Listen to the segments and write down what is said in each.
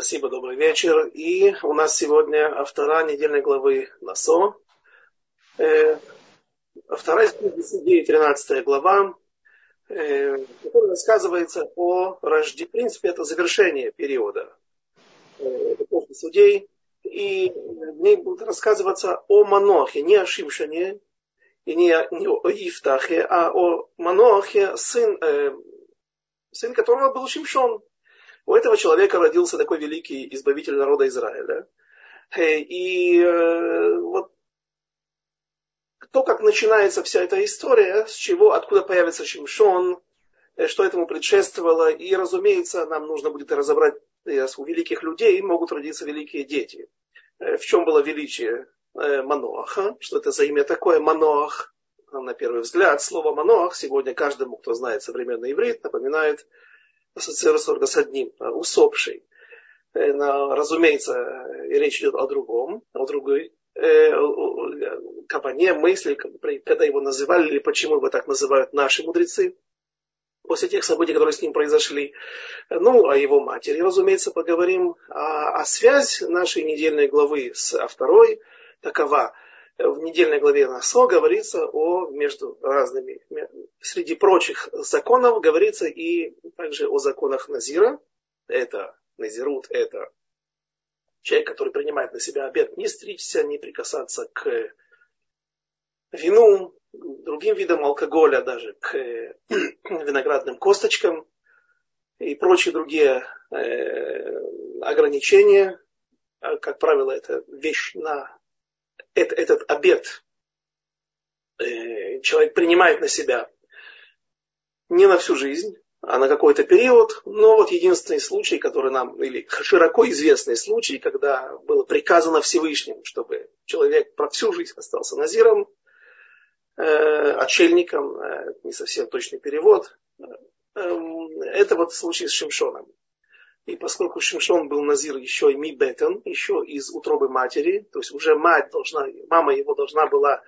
Спасибо, добрый вечер. И у нас сегодня автора недельной главы Насо. Э, автора из книги Судей, 13 глава, э, которая рассказывается о рождении. В принципе, это завершение периода э, эпохи судей. И в ней будет рассказываться о Манохе, не о Шимшане, и не, не о Ифтахе, а о Манохе, сын, э, сын которого был Шимшон, у этого человека родился такой великий избавитель народа Израиля. Э, и э, вот то, как начинается вся эта история, с чего, откуда появится Шимшон, э, что этому предшествовало. И, разумеется, нам нужно будет разобрать, у великих людей могут родиться великие дети. В чем было величие Маноаха, что это за имя такое Маноах. На первый взгляд, слово Маноах сегодня каждому, кто знает современный иврит, напоминает ассоциируется с одним, а, усопший. Э, но, разумеется, речь идет о другом, о другой э, кабане, мысли, когда его называли, или почему его так называют наши мудрецы, после тех событий, которые с ним произошли. Ну, о его матери, разумеется, поговорим. А, а связь нашей недельной главы с второй такова – в недельной главе Насо говорится о между разными, среди прочих законов говорится и также о законах Назира. Это Назирут, это человек, который принимает на себя обед не стричься, не прикасаться к вину, другим видам алкоголя, даже к виноградным косточкам и прочие другие э, ограничения. Как правило, это вещь на это, этот обед э, человек принимает на себя не на всю жизнь, а на какой-то период. Но вот единственный случай, который нам, или широко известный случай, когда было приказано Всевышним, чтобы человек про всю жизнь остался назиром, э, отшельником, э, не совсем точный перевод, э, это вот случай с Шимшоном. И поскольку Шимшон был Назир еще и Мибетен, еще из утробы матери, то есть уже мать должна, мама его должна была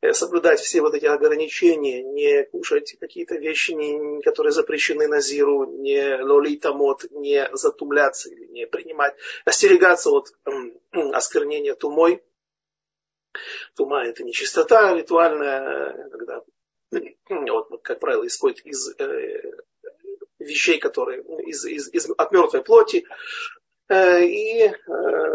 э, соблюдать все вот эти ограничения, не кушать какие-то вещи, не, которые запрещены Назиру, не лолитамот, не затумляться или не принимать, остерегаться от э, осквернения тумой. Тума это нечистота ритуальная, когда вот, как правило, исходит из э, вещей, которые из, из, из, от мертвой плоти. Э, и э,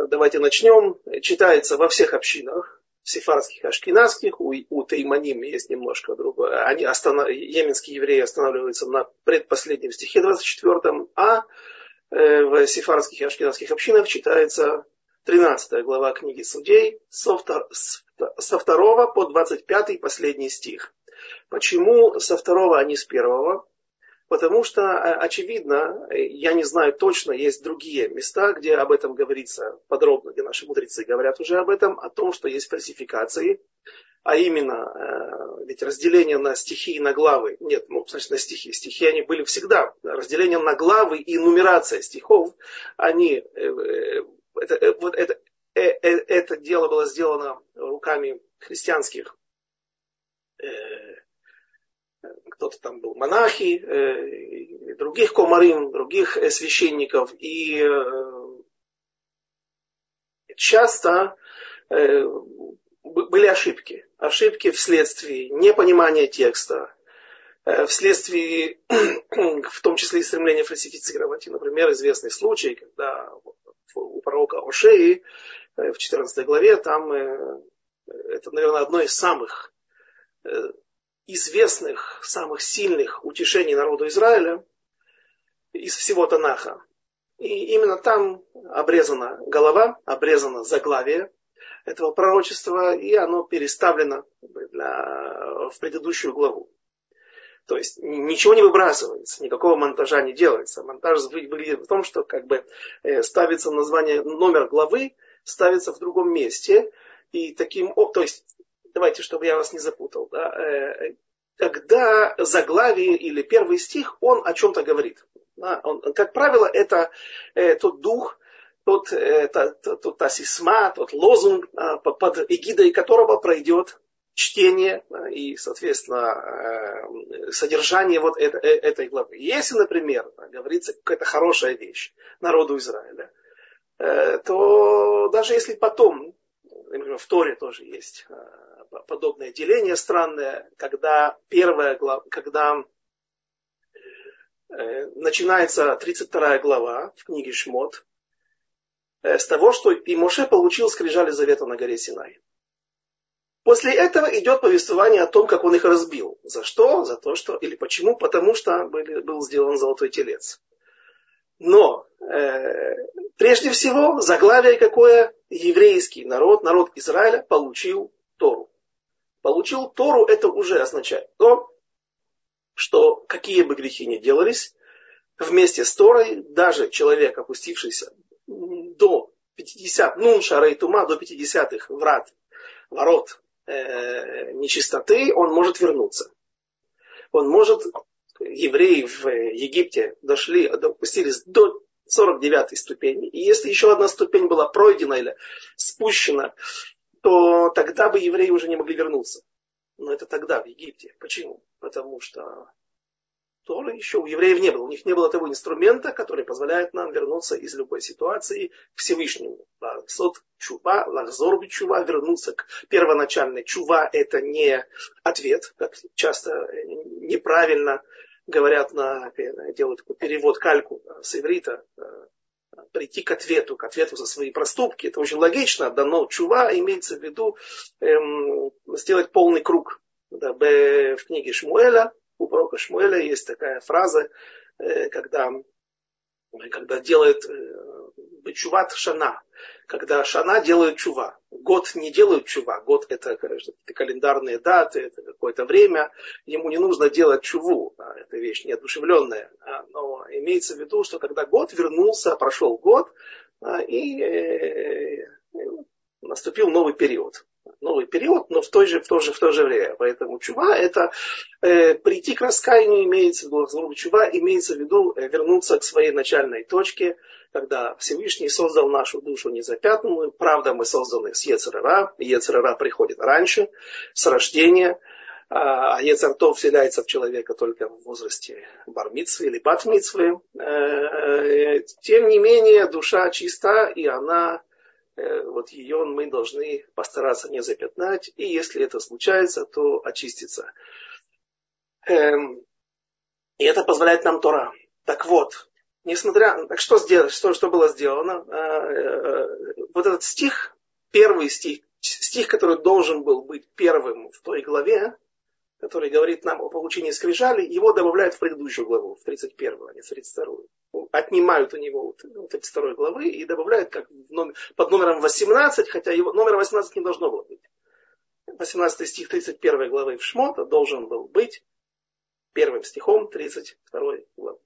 давайте начнем. Читается во всех общинах, сефарских, ашкенадских, у, у Тайманим есть немножко другое. Они останов... Йеменские евреи останавливаются на предпоследнем стихе 24, а э, в сефарских и ашкенадских общинах читается 13 глава книги Судей со, со 2 по 25 последний стих. Почему со второго, а не с первого? Потому что, э, очевидно, я не знаю точно, есть другие места, где об этом говорится подробно, где наши мудрецы говорят уже об этом, о том, что есть фальсификации, а именно, э, ведь разделение на стихи и на главы, нет, ну, значит, на стихи, стихи они были всегда, разделение на главы и нумерация стихов, они, э, это, вот это, это дело было сделано руками христианских кто-то там был монахи, э, других комарим, других э, священников. И э, часто были ошибки. Ошибки вследствие непонимания текста, вследствие, в том числе и стремления фальсифицировать. И, например, известный случай, когда у пророка Ошеи в 14 главе, там это, наверное, одно из самых известных, самых сильных утешений народу Израиля из всего Танаха. И именно там обрезана голова, обрезано заглавие этого пророчества, и оно переставлено для, в предыдущую главу. То есть ничего не выбрасывается, никакого монтажа не делается. Монтаж выглядит в том, что как бы э, ставится название, номер главы, ставится в другом месте, и таким, то есть давайте, чтобы я вас не запутал, да, э, когда заглавие или первый стих, он о чем-то говорит. Да, он, как правило, это э, тот дух, тот, э, та, та, та сисма, тот лозунг, э, под эгидой которого пройдет чтение э, и, соответственно, э, содержание вот это, э, этой главы. Если, например, говорится какая-то хорошая вещь народу Израиля, э, то даже если потом, например, в Торе тоже есть э, подобное деление странное, когда первая глава, когда э, начинается 32 глава в книге Шмот, с того, что и Моше получил скрижали завета на горе Синай. После этого идет повествование о том, как он их разбил. За что? За то, что... Или почему? Потому что был сделан золотой телец. Но э, прежде всего заглавие какое? Еврейский народ, народ Израиля получил Тору. Получил Тору, это уже означает то, что какие бы грехи ни делались, вместе с Торой даже человек, опустившийся до 50, ну, шарей тума, до 50-х врат, ворот э, нечистоты, он может вернуться. Он может, евреи в Египте дошли, допустились до 49 ступени. И если еще одна ступень была пройдена или спущена, то тогда бы евреи уже не могли вернуться. Но это тогда, в Египте. Почему? Потому что Торы еще у евреев не было. У них не было того инструмента, который позволяет нам вернуться из любой ситуации к Всевышнему. Сот чува, лахзор чува, вернуться к первоначальной. Чува это не ответ, как часто неправильно говорят на, делают такой перевод кальку с иврита, прийти к ответу, к ответу за свои проступки. Это очень логично, дано чува имеется в виду эм, сделать полный круг. Да, в книге Шмуэля у пророка Шмуэля есть такая фраза, э, когда, когда делает э, чуват шана, когда шана делает чува. Год не делают чува, год это, конечно, календарные даты, это какое-то время, ему не нужно делать чуву, это вещь неодушевленная, но имеется в виду, что когда год вернулся, прошел год, и э, наступил новый период новый период, но в, той же, в, то, же, в то же время. Поэтому чува это э, прийти к раскаянию имеется в виду, чува имеется в виду э, вернуться к своей начальной точке, когда Всевышний создал нашу душу незапятнанную. Правда, мы созданы с Ецерара. Ецерара приходит раньше, с рождения. А Ецартов вселяется в человека только в возрасте бармитсвы или батмитсвы. Э, э, тем не менее, душа чиста, и она вот ее мы должны постараться не запятнать, и если это случается, то очиститься. Эм, и это позволяет нам Тора. Так вот, несмотря, так что сделать, что, что было сделано, э, э, вот этот стих, первый стих, стих, который должен был быть первым в той главе, который говорит нам о получении скрижали, его добавляют в предыдущую главу, в 31, а не в 32. Отнимают у него 32 главы и добавляют как номер, под номером 18, хотя его номер 18 не должно было быть. 18 стих 31 главы в Шмота должен был быть первым стихом 32 главы.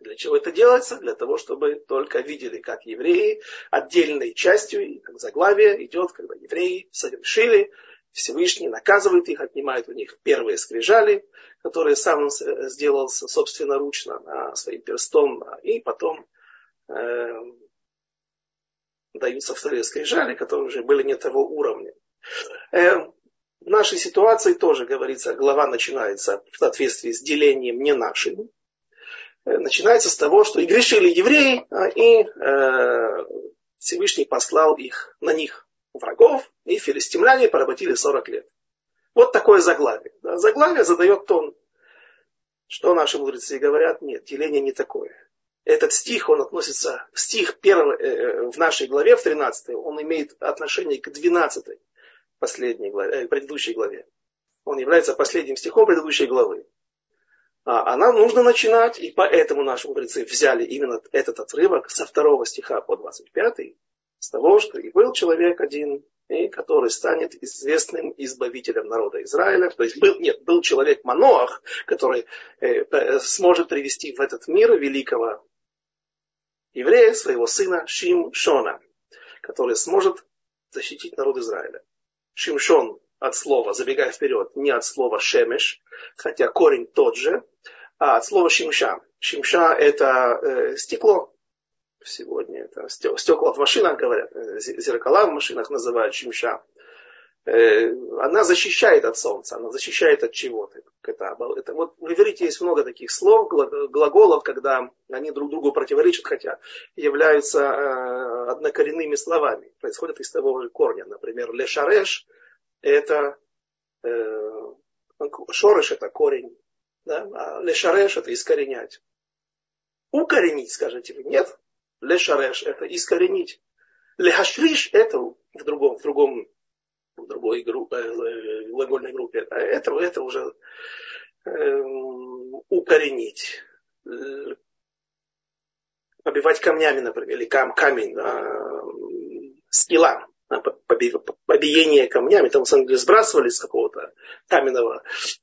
Для чего это делается? Для того, чтобы только видели, как евреи отдельной частью, как заглавие идет, когда евреи совершили Всевышний наказывает их, отнимает у них первые скрижали, которые сам сделал собственноручно а, своим перстом, и потом э, даются вторые скрижали, которые уже были не того уровня. Э, в нашей ситуации тоже говорится, глава начинается в соответствии с делением не нашим. Э, начинается с того, что и грешили евреи, а, и э, Всевышний послал их на них врагов, и филистимляне поработили 40 лет. Вот такое заглавие. Да? Заглавие задает тон. Что наши мудрецы говорят? Нет, деление не такое. Этот стих, он относится, стих первый, э, э в нашей главе, в 13, он имеет отношение к 12 последней главе, э, предыдущей главе. Он является последним стихом предыдущей главы. А, а нам нужно начинать, и поэтому наши мудрецы взяли именно этот отрывок со второго стиха по 25, с того, что и был человек один, и который станет известным избавителем народа Израиля. То есть был, нет, был человек Маноах, который э, сможет привести в этот мир великого еврея, своего сына Шимшона, который сможет защитить народ Израиля. Шимшон от слова, забегая вперед, не от слова шемеш, хотя корень тот же, а от слова шимша. Шимша это э, стекло, сегодня это стекла в машинах говорят, э, зеркала в машинах называют чимша. Э, она защищает от солнца, она защищает от чего-то. Это, это, вот в иврите есть много таких слов, глаголов, когда они друг другу противоречат, хотя являются э, однокоренными словами, происходят из того же корня. Например, лешареш – это шореш – это корень, да? а лешареш – это искоренять. Укоренить, скажете вы, нет? Лешареш – это искоренить. Лехашриш – это в другом, в другом в другой группе, э, глагольной группе. А это, это уже э, укоренить. Побивать камнями, например, или кам, камень, э, скилла, побиение камнями, там, на самом сбрасывали с какого-то каменного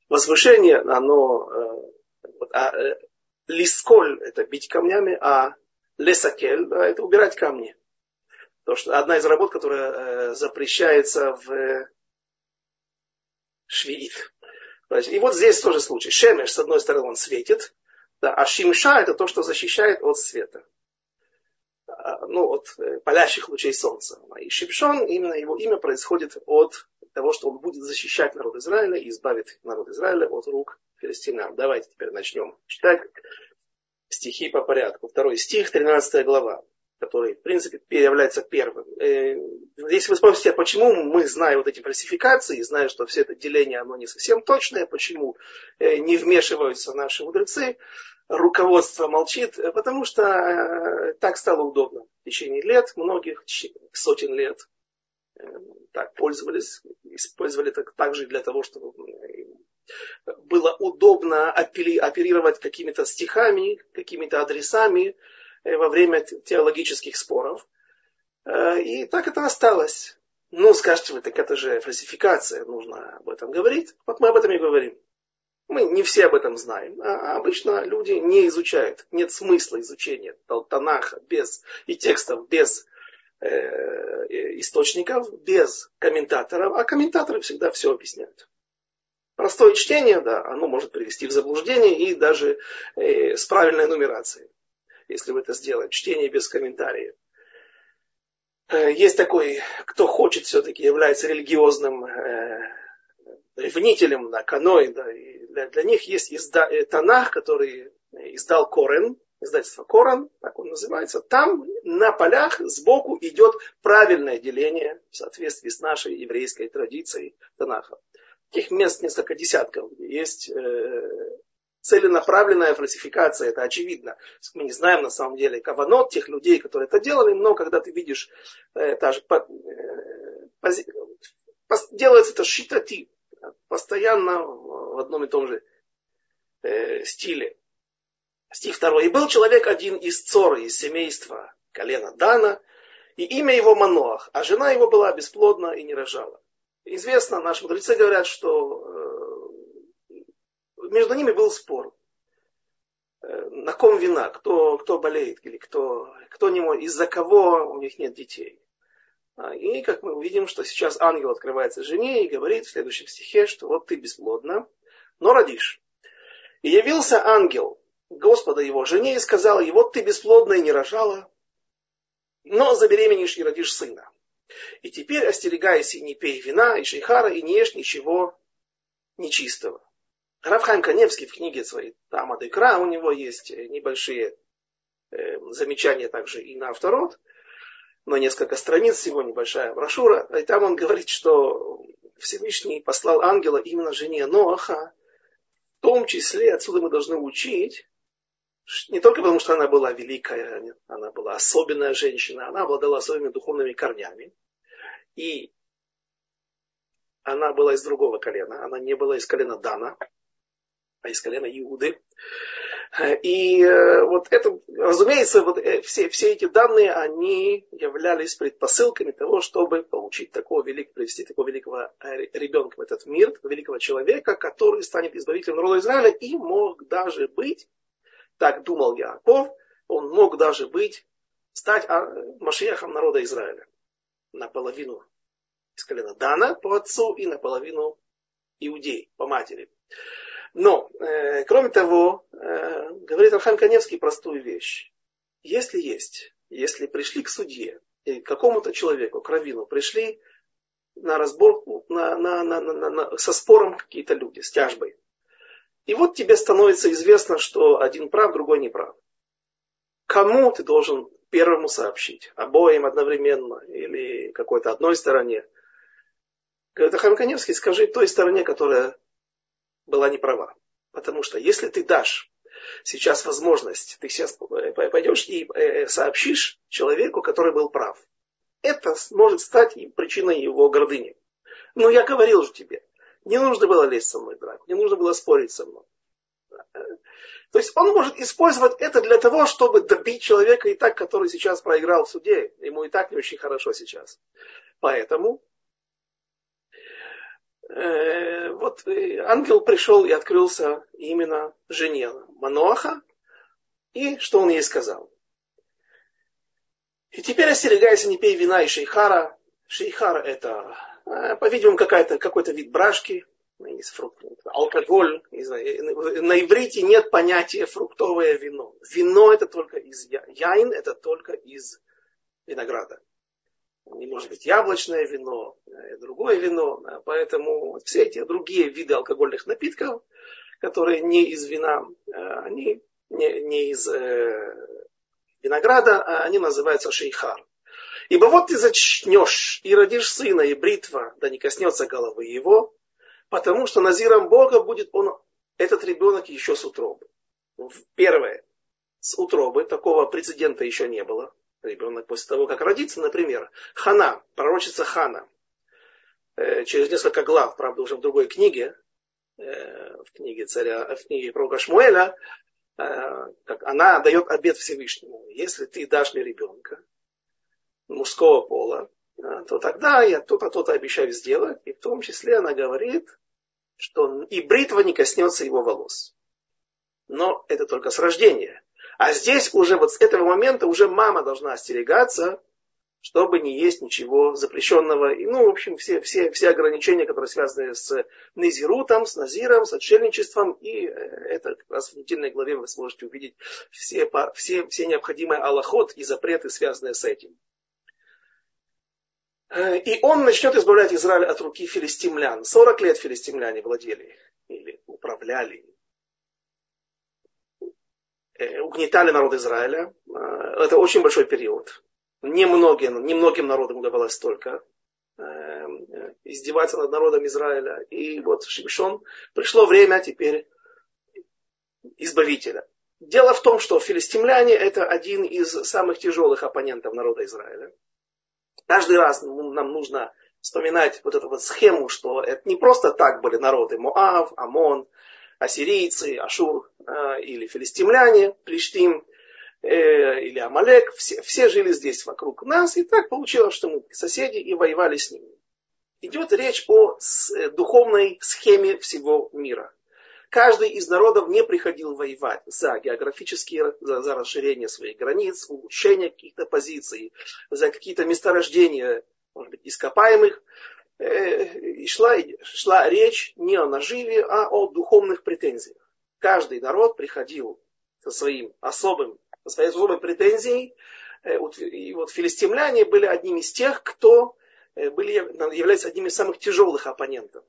возвышения, оно, э, а, э, лисколь, это бить камнями, а лесакель, да, это убирать камни. Потому что одна из работ, которая э, запрещается в швеит. И вот здесь тоже случай. Шемеш, с одной стороны, он светит, да, а шимша это то, что защищает от света. А, ну, от э, палящих лучей солнца. И Шимшон, именно его имя происходит от того, что он будет защищать народ Израиля и избавит народ Израиля от рук филистимлян. Давайте теперь начнем читать стихи по порядку. Второй стих, 13 глава который, в принципе, является первым. Э, если вы спросите, а почему мы, зная вот эти фальсификации, зная, что все это деление, оно не совсем точное, почему э, не вмешиваются наши мудрецы, руководство молчит, э, потому что так стало удобно. В течение лет, многих сотен лет, так пользовались, использовали это также для того, чтобы было удобно оперировать какими-то стихами, какими-то адресами, Э, во время теологических споров. Э, и так это осталось. Ну, скажете вы, так это же фальсификация, нужно об этом говорить. Вот мы об этом и говорим. Мы не все об этом знаем. А обычно люди не изучают. Нет смысла изучения Танаха без, и текстов без э, источников, без комментаторов. А комментаторы всегда все объясняют. Простое чтение, да, оно может привести в заблуждение и даже э, с правильной нумерацией если вы это сделаете. Чтение без комментариев. Э, есть такой, кто хочет все-таки, является религиозным э, ревнителем на каной. Да, и для, для них есть изда, э, Танах, который издал Корен, издательство Коран, так он называется. Там на полях сбоку идет правильное деление в соответствии с нашей еврейской традицией Танаха. Таких мест несколько десятков. Есть э, целенаправленная фальсификация, это очевидно. Мы не знаем на самом деле каванот тех людей, которые это делали, но когда ты видишь, э, та же, по, э, пози, пос, делается это шитати, постоянно в одном и том же э, стиле. Стих второй. И был человек один из Цоры, из семейства колена Дана, и имя его Маноах, а жена его была бесплодна и не рожала. Известно, наши мудрецы говорят, что э, между ними был спор. Э, на ком вина, кто, кто болеет, или кто, кто не может, из-за кого у них нет детей. А, и как мы увидим, что сейчас ангел открывается жене и говорит в следующем стихе, что вот ты бесплодна, но родишь. И явился ангел Господа его жене и сказал ей, вот ты бесплодна и не рожала, но забеременеешь и родишь сына. И теперь остерегайся и не пей вина, и шейхара, и не ешь ничего нечистого. Равхайм Каневский в книге своей Тамад Икра, у него есть э, небольшие э, замечания также и на авторот, но несколько страниц, всего небольшая брошюра. И там он говорит, что Всевышний послал ангела именно жене Ноаха, в том числе отсюда мы должны учить, не только потому, что она была великая, она была особенная женщина, она обладала особыми духовными корнями. И она была из другого колена, она не была из колена Дана, а из колена Иуды. И э, вот это, разумеется, вот э, все, все эти данные, они являлись предпосылками того, чтобы получить такого великого, привести такого великого э, ребенка в этот мир, великого человека, который станет избавителем народа Израиля и мог даже быть, так думал Яков, он мог даже быть, стать а, Машиахом народа Израиля. Наполовину из колена Дана по отцу и наполовину иудей по матери. Но, э, кроме того, э, говорит Архан Каневский простую вещь. Если есть, если пришли к судье, и к какому-то человеку, к раввину, пришли на разборку, на, на, на, на, на, со спором какие-то люди, с тяжбой. И вот тебе становится известно, что один прав, другой не прав. Кому ты должен первому сообщить? Обоим одновременно или какой-то одной стороне? Говорит Ахам Каневский, скажи той стороне, которая была не права. Потому что если ты дашь сейчас возможность, ты сейчас пойдешь и э, сообщишь человеку, который был прав. Это может стать причиной его гордыни. Но я говорил же тебе, не нужно было лезть со мной драть, не нужно было спорить со мной. То есть он может использовать это для того, чтобы добить человека и так, который сейчас проиграл в суде. Ему и так не очень хорошо сейчас. Поэтому э, вот э, ангел пришел и открылся именно жене Маноаха. И что он ей сказал? И теперь остерегайся, не пей вина и шейхара. Шейхар это по-видимому, какая-то, какой-то вид брашки, из фруктов, алкоголь. На иврите нет понятия фруктовое вино. Вино это только из яин, это только из винограда. Не может быть яблочное вино, э, другое вино. Поэтому все эти другие виды алкогольных напитков, которые не из вина, э, они не, не из винограда, а они называются шейхар. Ибо вот ты зачнешь и родишь сына, и бритва, да не коснется головы его, потому что назиром Бога будет он, этот ребенок еще с утробы. Первое, с утробы, такого прецедента еще не было. Ребенок после того, как родится, например, Хана, пророчица Хана, э, через несколько глав, правда, уже в другой книге, э, в книге царя, в книге пророка Шмуэля, э, как она дает обед Всевышнему. Если ты дашь мне ребенка, мужского пола, то тогда я то-то, то-то обещаю сделать. И в том числе она говорит, что и бритва не коснется его волос. Но это только с рождения. А здесь уже вот с этого момента уже мама должна остерегаться, чтобы не есть ничего запрещенного. И, ну, в общем, все, все, все ограничения, которые связаны с назирутом, с назиром, с отшельничеством. И э, это как раз в недельной главе вы сможете увидеть все, все, все необходимые аллахот и запреты, связанные с этим. Э, и он начнет избавлять Израиль от руки филистимлян. 40 лет филистимляне владели или управляли, э, угнетали народ Израиля. Э, это очень большой период. Немногим, немногим народам удавалось столько издеваться над народом Израиля. И вот Шимшон, пришло время теперь избавителя. Дело в том, что филистимляне это один из самых тяжелых оппонентов народа Израиля. Каждый раз нам нужно вспоминать вот эту вот схему, что это не просто так были народы Моав, Амон, ассирийцы, Ашур э, или филистимляне, Плештим э, или Амалек, все, все жили здесь вокруг нас, и так получилось, что мы соседи и воевали с ними. Идет речь о с, духовной схеме всего мира. Каждый из народов не приходил воевать за географические, за, за расширение своих границ, улучшение каких-то позиций, за какие-то месторождения, может быть, ископаемых. Э, и шла, шла речь не о наживе, а о духовных претензиях. Каждый народ приходил со своим особым, со своей особой претензией. Э, и вот филистимляне были одними из тех, кто э, были, являются одним из самых тяжелых оппонентов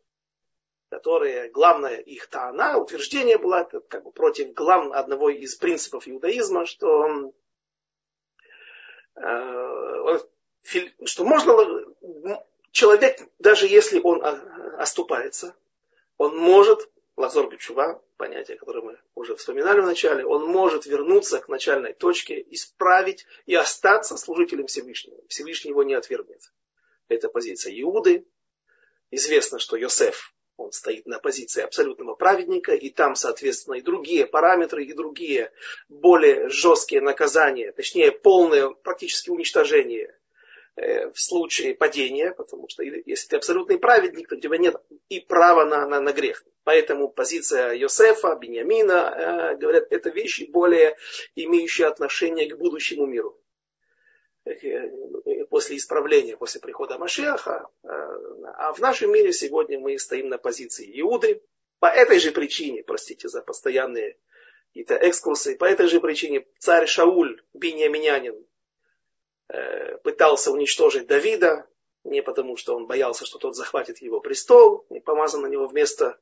которые, главное их таана, утверждение было как бы против главного, одного из принципов иудаизма, что, э, что можно, человек, даже если он оступается, он может, лазор бечува, понятие, которое мы уже вспоминали в начале, он может вернуться к начальной точке, исправить и остаться служителем Всевышнего. Всевышний его не отвергнет. Это позиция Иуды. Известно, что Йосеф он стоит на позиции абсолютного праведника, и там, соответственно, и другие параметры, и другие более жесткие наказания, точнее, полное практически уничтожение э, в случае падения, потому что если ты абсолютный праведник, то у тебя нет и права на, на, на грех. Поэтому позиция Йосефа, Бениамина, э, говорят, это вещи более имеющие отношение к будущему миру. Э, после исправления, после прихода Машеха. Э, а в нашем мире сегодня мы стоим на позиции Иуды. По этой же причине, простите за постоянные какие-то экскурсы, по этой же причине царь Шауль, биньяминянин, э, пытался уничтожить Давида, не потому, что он боялся, что тот захватит его престол, и помазан на него вместо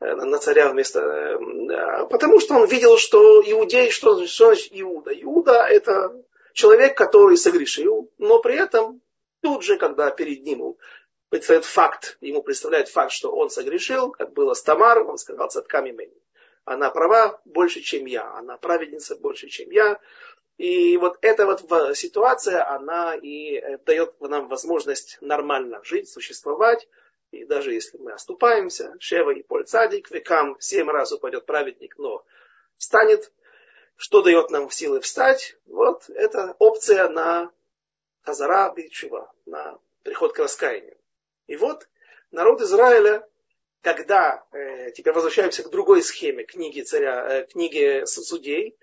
на царя вместо... Э, потому что он видел, что иудей, что, что значит Иуда? Иуда это человек, который согрешил, но при этом тут же, когда перед ним представляет факт, ему представляет факт, что он согрешил, как было с Тамар, он сказал цатками Мени. Она права больше, чем я, она праведница больше, чем я, и вот эта вот ситуация, она и э, дает нам возможность нормально жить, существовать. И даже если мы оступаемся, Шева и Поль Цадик, векам семь раз упадет праведник, но встанет. Что дает нам силы встать? Вот это опция на Хазара Бичува, на приход к раскаянию. И вот народ Израиля, когда, э, теперь возвращаемся к другой схеме книги царя, э, книги судей,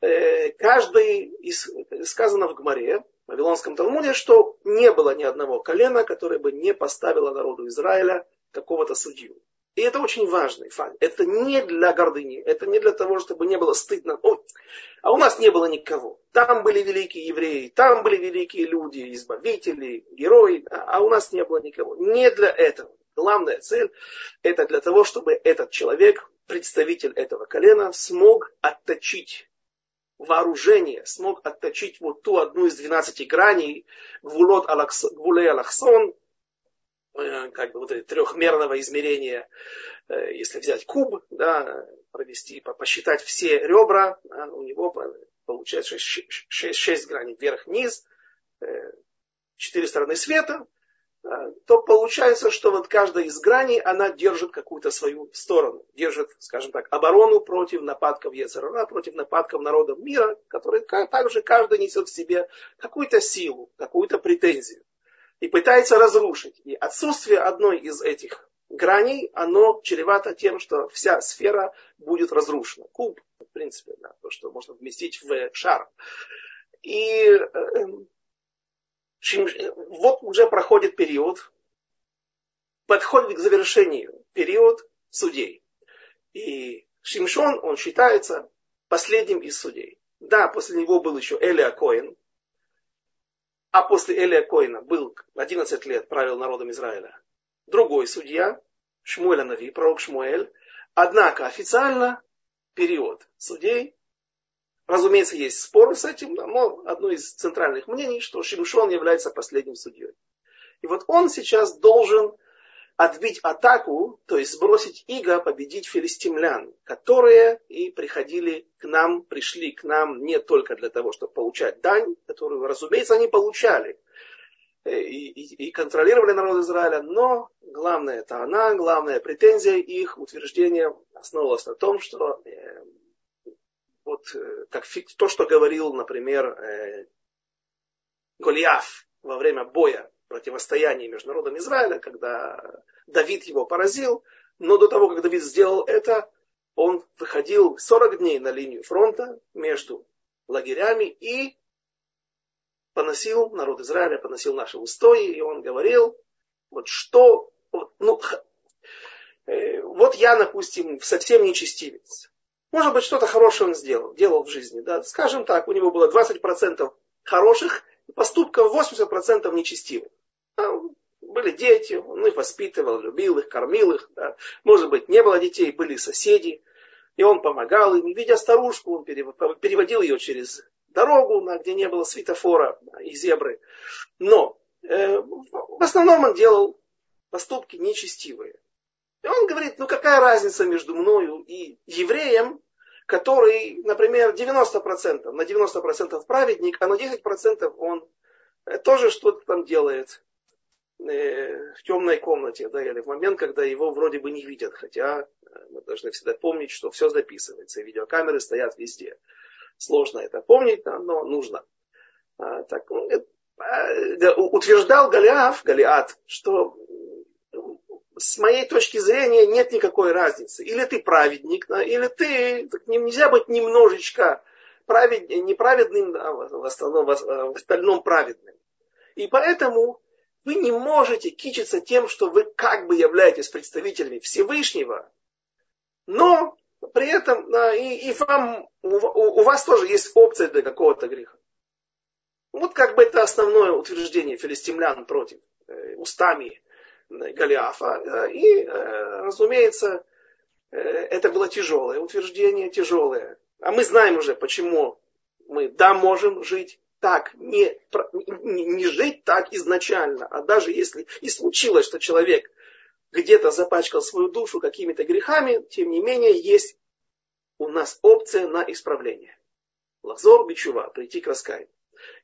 Э, каждый из, сказано в Гмаре, в Вавилонском Талмуде, что не было ни одного колена, которое бы не поставило народу Израиля какого-то судью. И это очень важный факт. Это не для гордыни, это не для того, чтобы не было стыдно. Ой, а у нас не было никого. Там были великие евреи, там были великие люди, избавители, герои, а у нас не было никого. Не для этого. Главная цель это для того, чтобы этот человек, представитель этого колена, смог отточить вооружение смог отточить вот ту одну из двенадцати граней гвулот гвулей алаксон, э, как бы вот трехмерного измерения, э, если взять куб, да, провести, посчитать все ребра, да, у него получается шесть 6, 6 граней вверх-вниз, э, четыре стороны света, то получается, что вот каждая из граней, она держит какую-то свою сторону, держит, скажем так, оборону против нападков Ецерара, против нападков народов мира, которые также каждый несет в себе какую-то силу, какую-то претензию и пытается разрушить. И отсутствие одной из этих граней, оно чревато тем, что вся сфера будет разрушена. Куб, в принципе, да, то, что можно вместить в шар. И э, вот уже проходит период, подходит к завершению период судей. И Шимшон, он считается последним из судей. Да, после него был еще Элия Коин, а после Элия Коина был 11 лет правил народом Израиля. Другой судья, Шмуэль Нави, пророк Шмуэль. Однако официально период судей Разумеется, есть споры с этим, но одно из центральных мнений, что Шимшон является последним судьей. И вот он сейчас должен отбить атаку, то есть сбросить иго, победить филистимлян, которые и приходили к нам, пришли к нам не только для того, чтобы получать дань, которую, разумеется, они получали, и, и, и контролировали народ Израиля, но главное это она, главная претензия их, утверждение основывалось на том, что э, вот э, как то, что говорил, например, э, Голиаф во время боя, противостояния между народом Израиля, когда Давид его поразил, но до того, как Давид сделал это, он выходил 40 дней на линию фронта между лагерями и поносил народ Израиля, поносил наши устои, и он говорил, вот что, вот, ну, э, вот я, допустим, совсем нечестивец. Может быть, что-то хорошее он сделал, делал в жизни. Да? Скажем так, у него было 20% хороших поступков, 80% нечестивых. Да? Были дети, он их воспитывал, любил их, кормил их. Да? Может быть, не было детей, были соседи. И он помогал им. Видя старушку, он переводил ее через дорогу, где не было светофора и зебры. Но э, в основном он делал поступки нечестивые. И он говорит, ну какая разница между мною и евреем, который, например, 90%, на 90% праведник, а на 10% он э, тоже что-то там делает э, в темной комнате, да, или в момент, когда его вроде бы не видят, хотя э, мы должны всегда помнить, что все записывается, видеокамеры стоят везде. Сложно это помнить, но нужно. А, так, ну, утверждал Голиаф, Голиат, что с моей точки зрения нет никакой разницы. Или ты праведник, или ты, нельзя быть немножечко правед, неправедным, а в, основном, в остальном праведным. И поэтому вы не можете кичиться тем, что вы как бы являетесь представителями Всевышнего, но при этом и, и вам, у, у вас тоже есть опция для какого-то греха. Вот как бы это основное утверждение филистимлян против устами Голиафа. И, разумеется, это было тяжелое утверждение, тяжелое. А мы знаем уже, почему мы, да, можем жить так, не, не, не жить так изначально, а даже если и случилось, что человек где-то запачкал свою душу какими-то грехами, тем не менее есть у нас опция на исправление. Лазор бичува, прийти к раскаянию.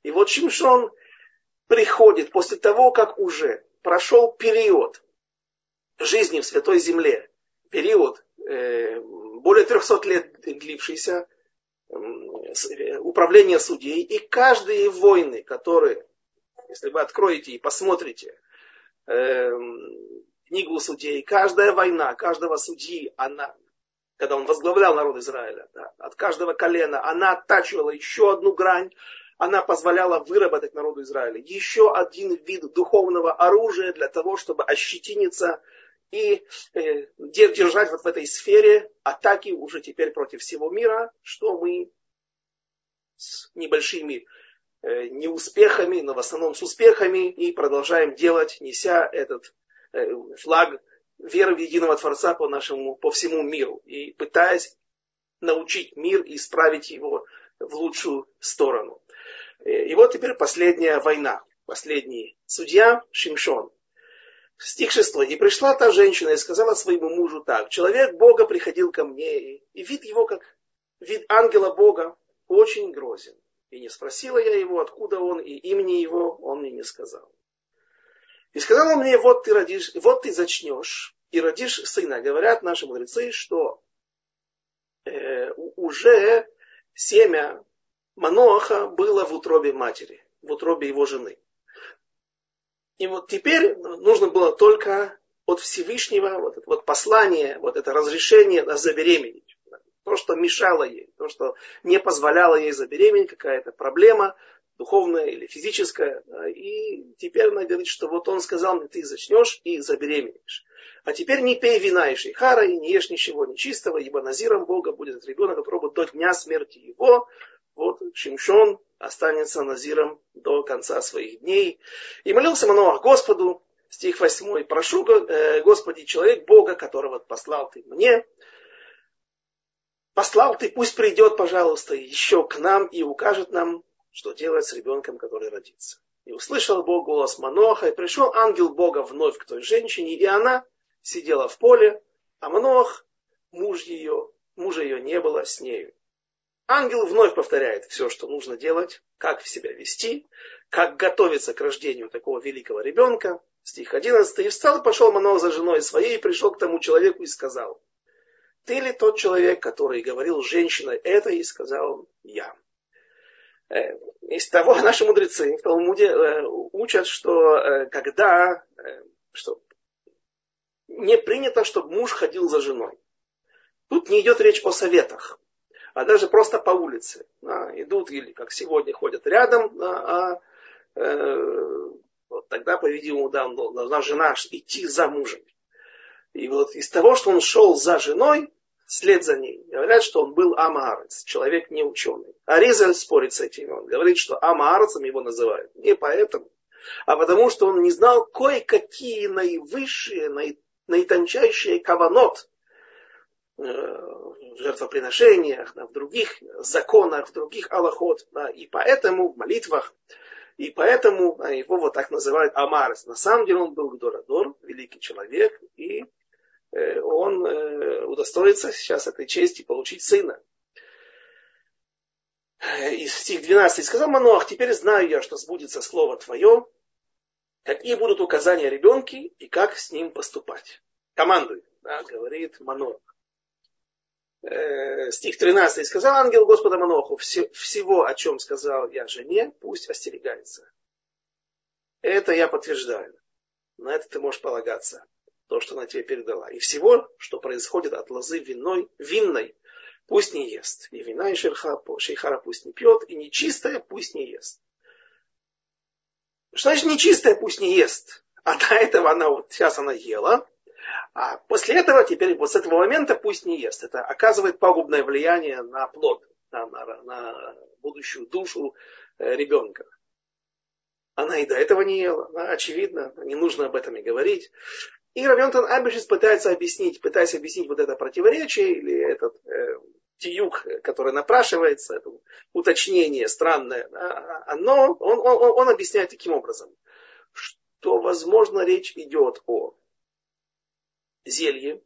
И вот Шимшон приходит после того, как уже прошел период жизни в Святой Земле, период э, более 300 лет длившийся, э, управления судей, и каждые войны, которые, если вы откроете и посмотрите э, книгу судей, каждая война, каждого судьи, она когда он возглавлял народ Израиля, да, от каждого колена, она оттачивала еще одну грань, она позволяла выработать народу Израиля еще один вид духовного оружия для того, чтобы ощетиниться и э, держать вот в этой сфере атаки уже теперь против всего мира, что мы с небольшими э, неуспехами, но в основном с успехами и продолжаем делать, неся этот э, флаг веры в единого Творца по, нашему, по всему миру и пытаясь научить мир и исправить его в лучшую сторону. Э, и вот теперь последняя война. Последний судья Шимшон. Стих 6. «И пришла та женщина и сказала своему мужу так. Человек Бога приходил ко мне, и вид его, как вид ангела Бога, очень грозен. И не спросила я его, откуда он, и имени его он мне не сказал. И сказал он мне, вот ты родишь, вот ты зачнешь и родишь сына. Говорят наши мудрецы, что э, уже семя Маноаха было в утробе матери, в утробе его жены. И вот теперь нужно было только от Всевышнего вот это вот послание, вот это разрешение забеременеть. То, что мешало ей, то, что не позволяло ей забеременеть, какая-то проблема, духовная или физическая. И теперь она говорит, что вот он сказал мне, ты зачнешь и забеременеешь. А теперь не пей вина и шейхара, и не ешь ничего нечистого, ибо назиром Бога будет этот ребенок, будет до дня смерти его. Вот Шимшон останется назиром до конца своих дней. И молился Маноах Господу, стих 8, прошу, э, Господи, человек Бога, которого послал ты мне, послал ты, пусть придет, пожалуйста, еще к нам и укажет нам, что делать с ребенком, который родится. И услышал Бог голос Маноха, и пришел ангел Бога вновь к той женщине, и она сидела в поле, а Манох, муж ее, мужа ее не было с нею. Ангел вновь повторяет все, что нужно делать, как себя вести, как готовиться к рождению такого великого ребенка. Стих 11. «И встал пошел Манох за женой своей, и пришел к тому человеку и сказал, ты ли тот человек, который говорил женщина это, и сказал я. Э, из того наши мудрецы в Талмуде э, учат, что э, когда, что не принято, чтобы муж ходил за женой. Тут не идет речь о советах, а даже просто по улице. Да, идут или, как сегодня, ходят рядом, да, а э, вот тогда, по-видимому, да, должна жена идти за мужем. И вот из того, что он шел за женой, вслед за ней. Говорят, что он был Амаарец, человек не ученый. А Ризаль спорит с этим. Он говорит, что Амаарцем его называют. Не поэтому, а потому что он не знал кое-какие наивысшие, наи, наитончайшие каванот э, в жертвоприношениях, в других законах, в других аллахот. И поэтому в молитвах, и поэтому его вот так называют Амарес. На самом деле он был Гдорадор, великий человек, и Э, он э, удостоится сейчас этой чести получить сына. И стих 12. Сказал Мануах, теперь знаю я, что сбудется слово твое, какие будут указания ребенке и как с ним поступать. Командуй, да, говорит Мануах. Э, стих 13. Сказал ангел Господа Маноху, всего, о чем сказал я жене, пусть остерегается. Это я подтверждаю. На это ты можешь полагаться то, что она тебе передала. И всего, что происходит от лозы виной, винной, пусть не ест. И вина, и шерха, шейхара пусть не пьет, и нечистая пусть не ест. Что значит нечистая пусть не ест? А до этого она вот сейчас она ела, а после этого теперь вот с этого момента пусть не ест. Это оказывает пагубное влияние на плод, на, на, на будущую душу э, ребенка. Она и до этого не ела, да, очевидно, не нужно об этом и говорить. И Равьонтон Абишис пытается объяснить, пытаясь объяснить вот это противоречие или этот э, тиюк, который напрашивается, это уточнение странное, оно, он, он, он объясняет таким образом, что, возможно, речь идет о зелье,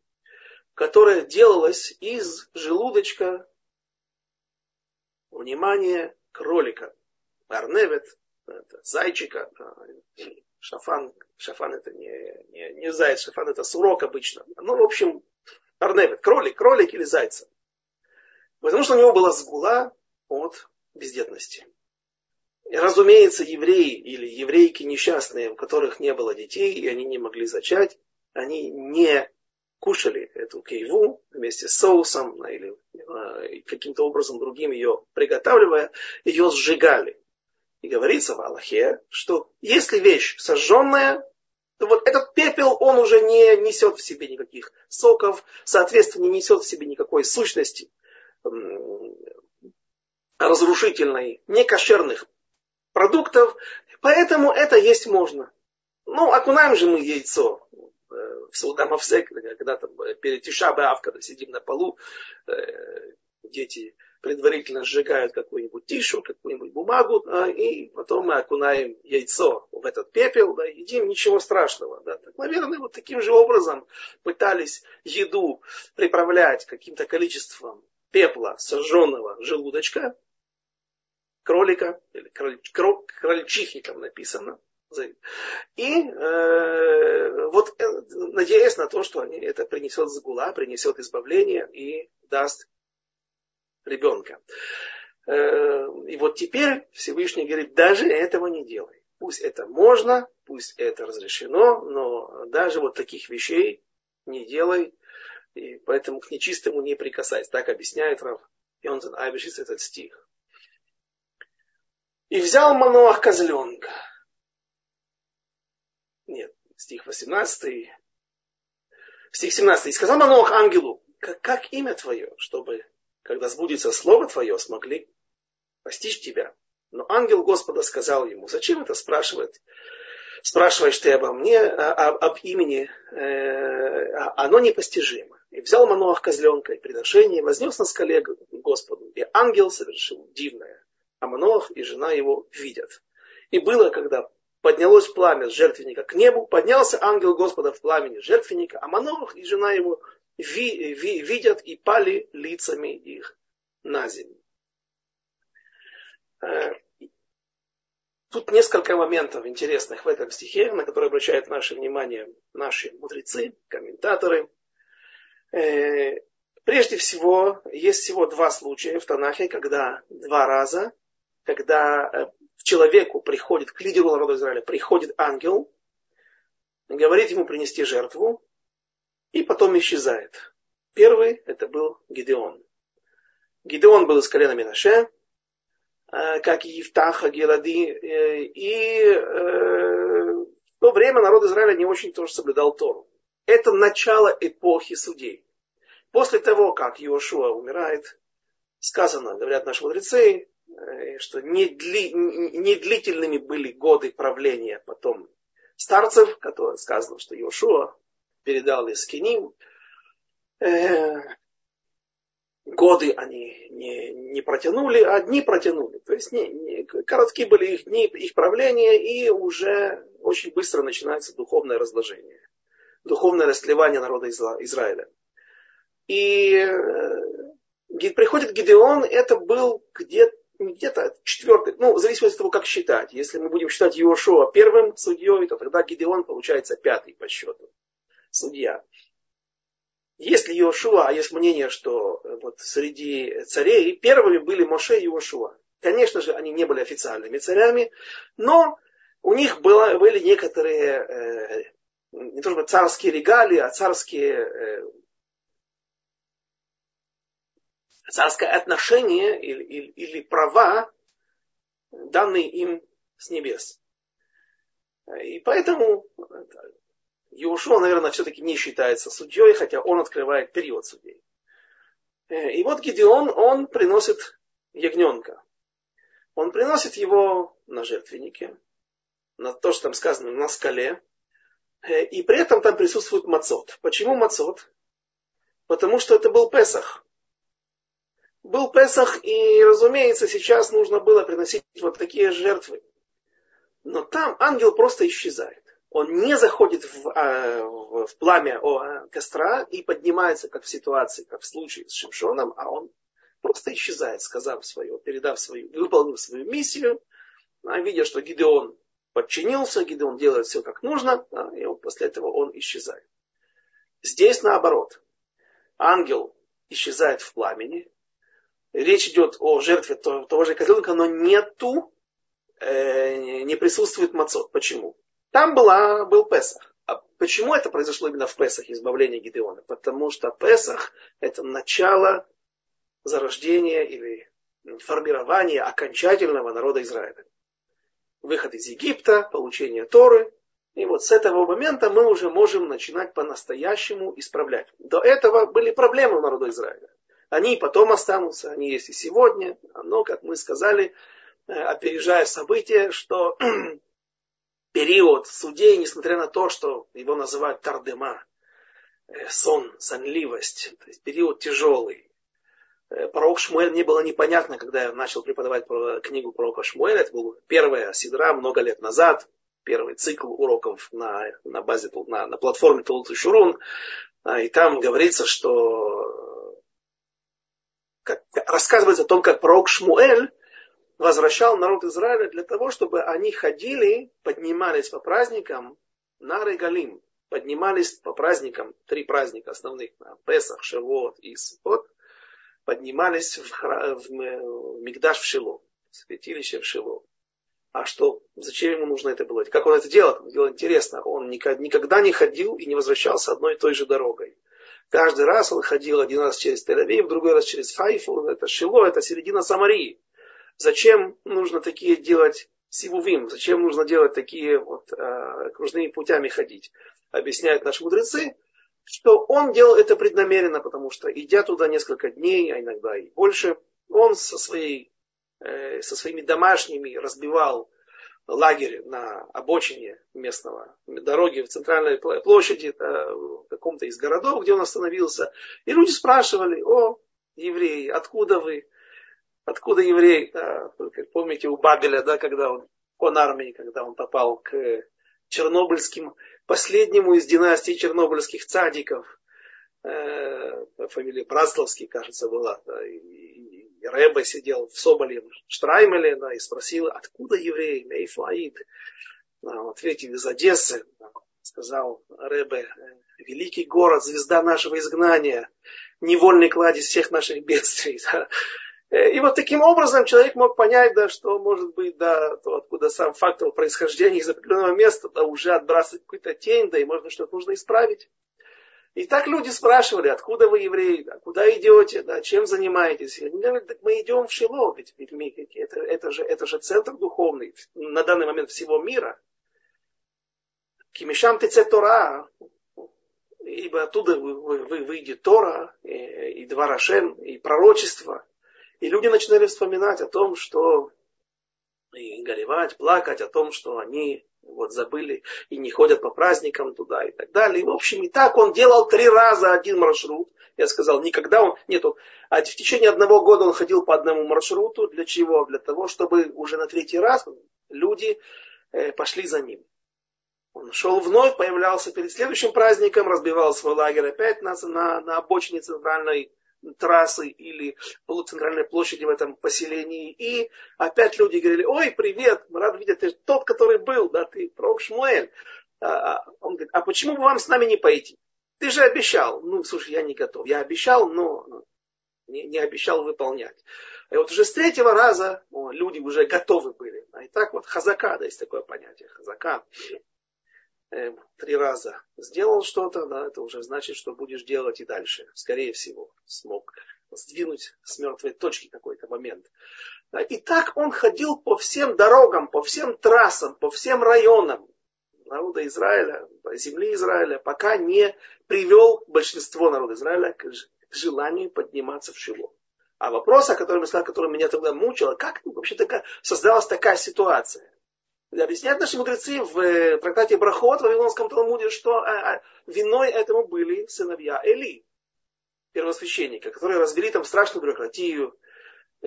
которое делалось из желудочка, внимание, кролика, арневет, зайчика, шафан, шафан это не, не, не заяц, шафан это сурок обычно. Ну, в общем, арневет, кролик, кролик или зайца. Потому что у него была сгула от бездетности. И, разумеется, евреи или еврейки несчастные, у которых не было детей, и они не могли зачать, они не кушали эту кейву вместе с соусом или э, каким-то образом другим ее приготавливая, ее сжигали. И говорится в Аллахе, что если вещь сожженная, то вот этот пепел, он уже не несет в себе никаких соков, соответственно, не несет в себе никакой сущности разрушительной, некошерных продуктов, поэтому это есть можно. Ну, окунаем же мы яйцо в Саудамовсек, когда там э, перед Тишабеав, когда сидим на полу, э, дети предварительно сжигают какую-нибудь тишу, какую-нибудь бумагу, и потом мы окунаем яйцо в этот пепел, да, едим, ничего страшного. Да. Так, наверное, вот таким же образом пытались еду приправлять каким-то количеством пепла сожженного желудочка, кролика, или кроль, кроль, крольчихи там написано. И э, вот э, надеясь на то, что они, это принесет сгула, принесет избавление и даст ребенка. Э, и вот теперь Всевышний говорит, даже этого не делай. Пусть это можно, пусть это разрешено, но даже вот таких вещей не делай, и поэтому к нечистому не прикасайся. Так объясняет Рав Йонзен Айбешис этот стих. И взял Маноах козленка. Стих 18. Стих 17. И сказал Маноах ангелу, как, как имя твое, чтобы, когда сбудется слово твое, смогли постичь тебя. Но ангел Господа сказал ему, зачем это спрашивать? Спрашиваешь ты обо мне, об, об имени, э, оно непостижимо. И взял Маноах козленка и приношение, вознес на скале Господу. И ангел совершил дивное. А Маноах и жена его видят. И было, когда поднялось пламя с жертвенника к небу, поднялся ангел Господа в пламени жертвенника, а Маноах и жена его ви, ви, видят и пали лицами их на землю. Э, тут несколько моментов интересных в этом стихе, на которые обращают наше внимание наши мудрецы, комментаторы. Э, прежде всего, есть всего два случая в Танахе, когда два раза, когда э, человеку приходит, к лидеру народа Израиля, приходит ангел, говорит ему принести жертву, и потом исчезает. Первый это был Гидеон. Гидеон был из колена Минаше, э, как и Евтаха, Геради, и в то время народ Израиля не очень тоже соблюдал Тору. Это начало эпохи судей. После того, как Иошуа умирает, сказано, говорят наши мудрецы, э, что недлительными были годы правления потом старцев, которые сказано, что Иошуа передал Искиним. Э, годы они не, не протянули, а дни протянули. То есть не, не, короткие были их дни, их правления, и уже очень быстро начинается духовное разложение духовное растлевание народа Израиля. И э, приходит Гидеон, это был где-то где-то четвертый, ну, в зависимости от того, как считать. Если мы будем считать Иошуа первым судьей, то тогда Гидеон получается пятый по счету судья. Если Иошуа, а есть мнение, что э, вот среди царей первыми были Моше и Иошуа. Конечно же, они не были официальными царями, но у них было, были некоторые э, не то чтобы царские регалии, а царские э, царское отношение или, или, или права, данные им с небес. И поэтому Иошуа, наверное, все-таки не считается судьей, хотя он открывает период судей. Э, и вот Гедеон, он приносит ягненка. Он приносит его на жертвеннике. на то, что там сказано, на скале. Э, и при этом там присутствует мацот. Почему мацот? Потому что это был Песах. Был Песах, и, разумеется, сейчас нужно было приносить вот такие жертвы. Но там ангел просто исчезает. Он не заходит в, а, в, пламя о, костра и поднимается, как в ситуации, как в случае с Шимшоном, а он просто исчезает, сказав свое, передав свою, выполнив свою миссию, а, видя, что Гидеон подчинился, Гидеон делает все как нужно, а, и вот после этого он исчезает. Здесь наоборот. Ангел исчезает в пламени. Речь идет о жертве того, того же козленка, но нету, э, не присутствует мацот. Почему? Там была, был Песах. А почему это произошло именно в Песах, избавление Гидеона? Потому что Песах это начало зарождения или формирования окончательного народа Израиля. Выход из Египта, получение Торы. И вот с этого момента мы уже можем начинать по-настоящему исправлять. До этого были проблемы у народа Израиля. Они потом останутся, они есть и сегодня. Но, как мы сказали, э, опережая события, что период судей, несмотря на то, что его называют тардема, э, сон, сонливость, то есть период тяжелый. Э, пророк Шмуэль не было непонятно, когда я начал преподавать книгу пророка Шмуэля. Это был первая сидра много лет назад, первый цикл уроков на, на базе, на, на платформе Тулут и Шурун. А, и там говорится, что рассказывается о том, как пророк Шмуэль возвращал народ Израиля для того, чтобы они ходили, поднимались по праздникам на Регалим, поднимались по праздникам, три праздника основных, Песах, Шавот и Сукот, поднимались в, в, в Мигдаш в Шило, в святилище в Шило. А что, зачем ему нужно это было? Как он это делал? Дело интересно. Он никогда не ходил и не возвращался одной и той же дорогой. Каждый раз он ходил один раз через Тель-Авив, другой раз через Хайфу, это Шило, это середина Самарии. Зачем нужно такие делать сивувим? Зачем нужно делать такие вот э, кружными путями ходить? Объясняют наши мудрецы, что он делал это преднамеренно, потому что идя туда несколько дней, а иногда и больше, он со, своей, э, со своими домашними разбивал лагерь на обочине местного дороги в центральной площади, в каком-то из городов, где он остановился. И люди спрашивали, о, евреи, откуда вы? Откуда еврей, да, помните у Бабеля, да, когда он, он армии, когда он попал к чернобыльским, последнему из династии чернобыльских цадиков, э, фамилия Брасловский, кажется, была, да, и Рэбе сидел в Соболе, в Штраймеле, да, и спросил, откуда еврей, Мейфлаид? Да, ответил, из Одессы, да, сказал Рэбе, великий город, звезда нашего изгнания, невольный кладезь всех наших бедствий. Да. Э, и вот таким образом человек мог понять, да, что может быть, да, то, откуда сам фактор происхождения из определенного места, да, уже отбрасывает какую-то тень, да, и можно что-то нужно исправить. И так люди спрашивали, откуда вы евреи, да, куда идете, да, чем занимаетесь. Они говорят, так мы идем в Шило, ведь, ведь мы, это, это, же, это же центр духовный на данный момент всего мира. Кимишам теце Тора, ибо оттуда выйдет Тора, и, и Дварашем, и пророчество – и люди начинали вспоминать о том, что и горевать, плакать о том, что они вот забыли и не ходят по праздникам туда и так далее. И, в общем, и так он делал три раза один маршрут. Я сказал, никогда он, нет, он, а в течение одного года он ходил по одному маршруту. Для чего? Для того, чтобы уже на третий раз люди э, пошли за ним. Он шел вновь, появлялся перед следующим праздником, разбивал свой лагерь опять на, на, на обочине центральной трассы или центральной площади в этом поселении. И опять люди говорили, ой, привет, мы рады видеть, ты тот, который был, да, ты пророк Шмуэль. А, а, он говорит, а почему бы вам с нами не пойти? Ты же обещал. Ну, слушай, я не готов. Я обещал, но не, не обещал выполнять. И вот уже с третьего раза о, люди уже готовы были. А и так вот хазака, да, есть такое понятие, хазака. Э, три раза сделал что-то, да, это уже значит, что будешь делать и дальше. Скорее всего, смог сдвинуть с мертвой точки какой-то момент. И так он ходил по всем дорогам, по всем трассам, по всем районам народа Израиля, земли Израиля, пока не привел большинство народа Израиля к желанию подниматься в Шило. А вопрос, о котором я сказал, который меня тогда мучил, как вообще такая, создалась такая ситуация? Объясняют наши мудрецы в э, трактате Брахот в Вавилонском Талмуде, что а, а, виной этому были сыновья Эли, первосвященника, которые развели там страшную бюрократию,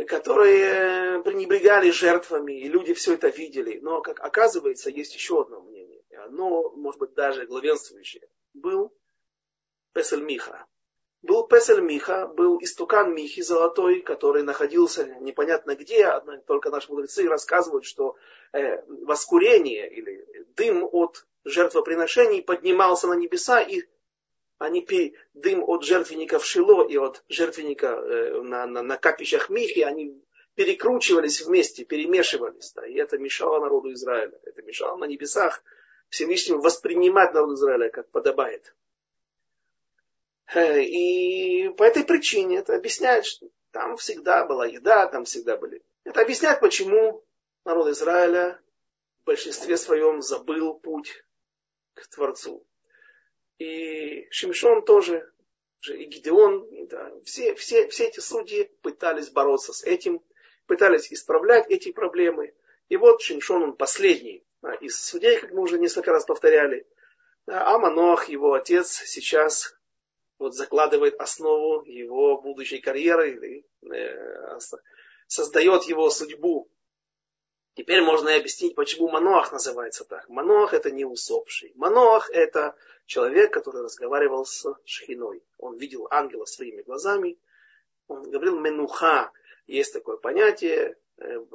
которые пренебрегали жертвами, и люди все это видели. Но, как оказывается, есть еще одно мнение, оно, может быть, даже главенствующее. Был Песель Миха. Был Песель Миха, был истукан Михи золотой, который находился непонятно где, только наши мудрецы рассказывают, что э, воскурение или дым от жертвоприношений поднимался на небеса и они пили дым от жертвенника в Шило и от жертвенника э, на, на, на капищах Михи, они перекручивались вместе, перемешивались. Да, и это мешало народу Израиля. Это мешало на небесах Всевышнему воспринимать народ Израиля, как подобает. Э, и по этой причине это объясняет, что там всегда была еда, там всегда были. Это объясняет, почему народ Израиля в большинстве своем забыл путь к Творцу и Шимшон тоже, и Гидеон, да, все, все, все эти судьи пытались бороться с этим, пытались исправлять эти проблемы. И вот Шимшон, он последний из судей, как мы уже несколько раз повторяли. А Манох, его отец, сейчас вот закладывает основу его будущей карьеры, э, создает его судьбу. Теперь можно и объяснить, почему Маноах называется так. Маноах это не усопший. Маноах это человек, который разговаривал с Шхиной. Он видел ангела своими глазами. Он говорил менуха. Есть такое понятие. Э,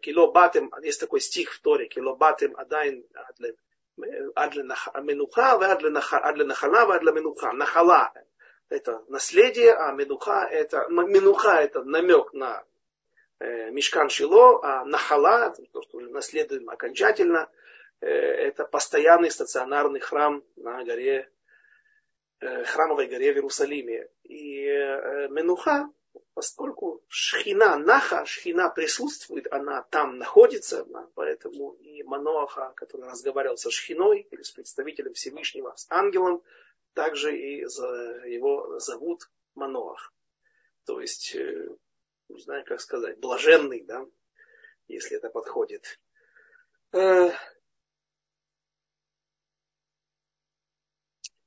кило батем, есть такой стих в Торе. Кило батем адайн менуха, адле нахала, адле менуха. Нахала это наследие, а менуха это, менуха это намек на э, Мишкан Шило, а Нахала, то, что наследуем окончательно, э, это постоянный стационарный храм на горе, э, храмовой горе в Иерусалиме. И Менуха, поскольку Шхина, Наха, Шхина присутствует, она там находится, поэтому и Маноаха, который разговаривал со Шхиной, или с представителем Всевышнего, с ангелом, также и за, его зовут Маноах. То есть э, не знаю, как сказать, блаженный, да, если это подходит.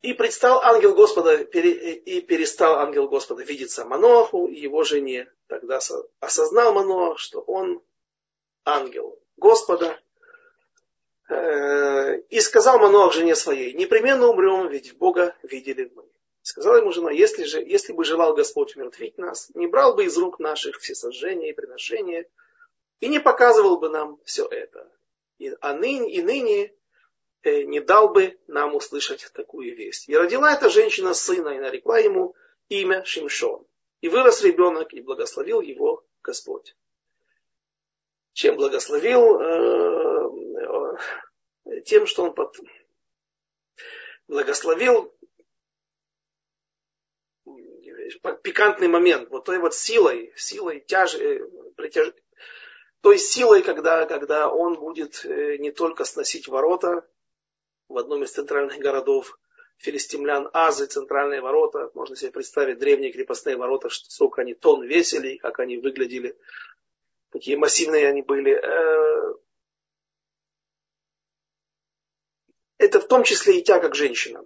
И предстал ангел Господа, и перестал ангел Господа видеться Маноху и его жене. Тогда осознал Манох, что он ангел Господа. Э, и сказал Манох жене своей, непременно умрем, ведь Бога видели мы. Сказала ему жена, если, же, если бы желал Господь умертвить нас, не брал бы из рук наших все сожжения и приношения, и не показывал бы нам все это. И, а ныне, и ныне не дал бы нам услышать такую весть. И родила эта женщина сына, и нарекла ему имя Шимшон. И вырос ребенок, и благословил его Господь. Чем благословил? Э, э, тем, что он под... благословил пикантный момент, вот той вот силой, силой тяж, э, притяж... той силой, когда, когда он будет э, не только сносить ворота в одном из центральных городов филистимлян Азы, центральные ворота, можно себе представить древние крепостные ворота, сколько они тонн весили, как они выглядели, какие массивные они были. Э, это в том числе и тяга к женщинам.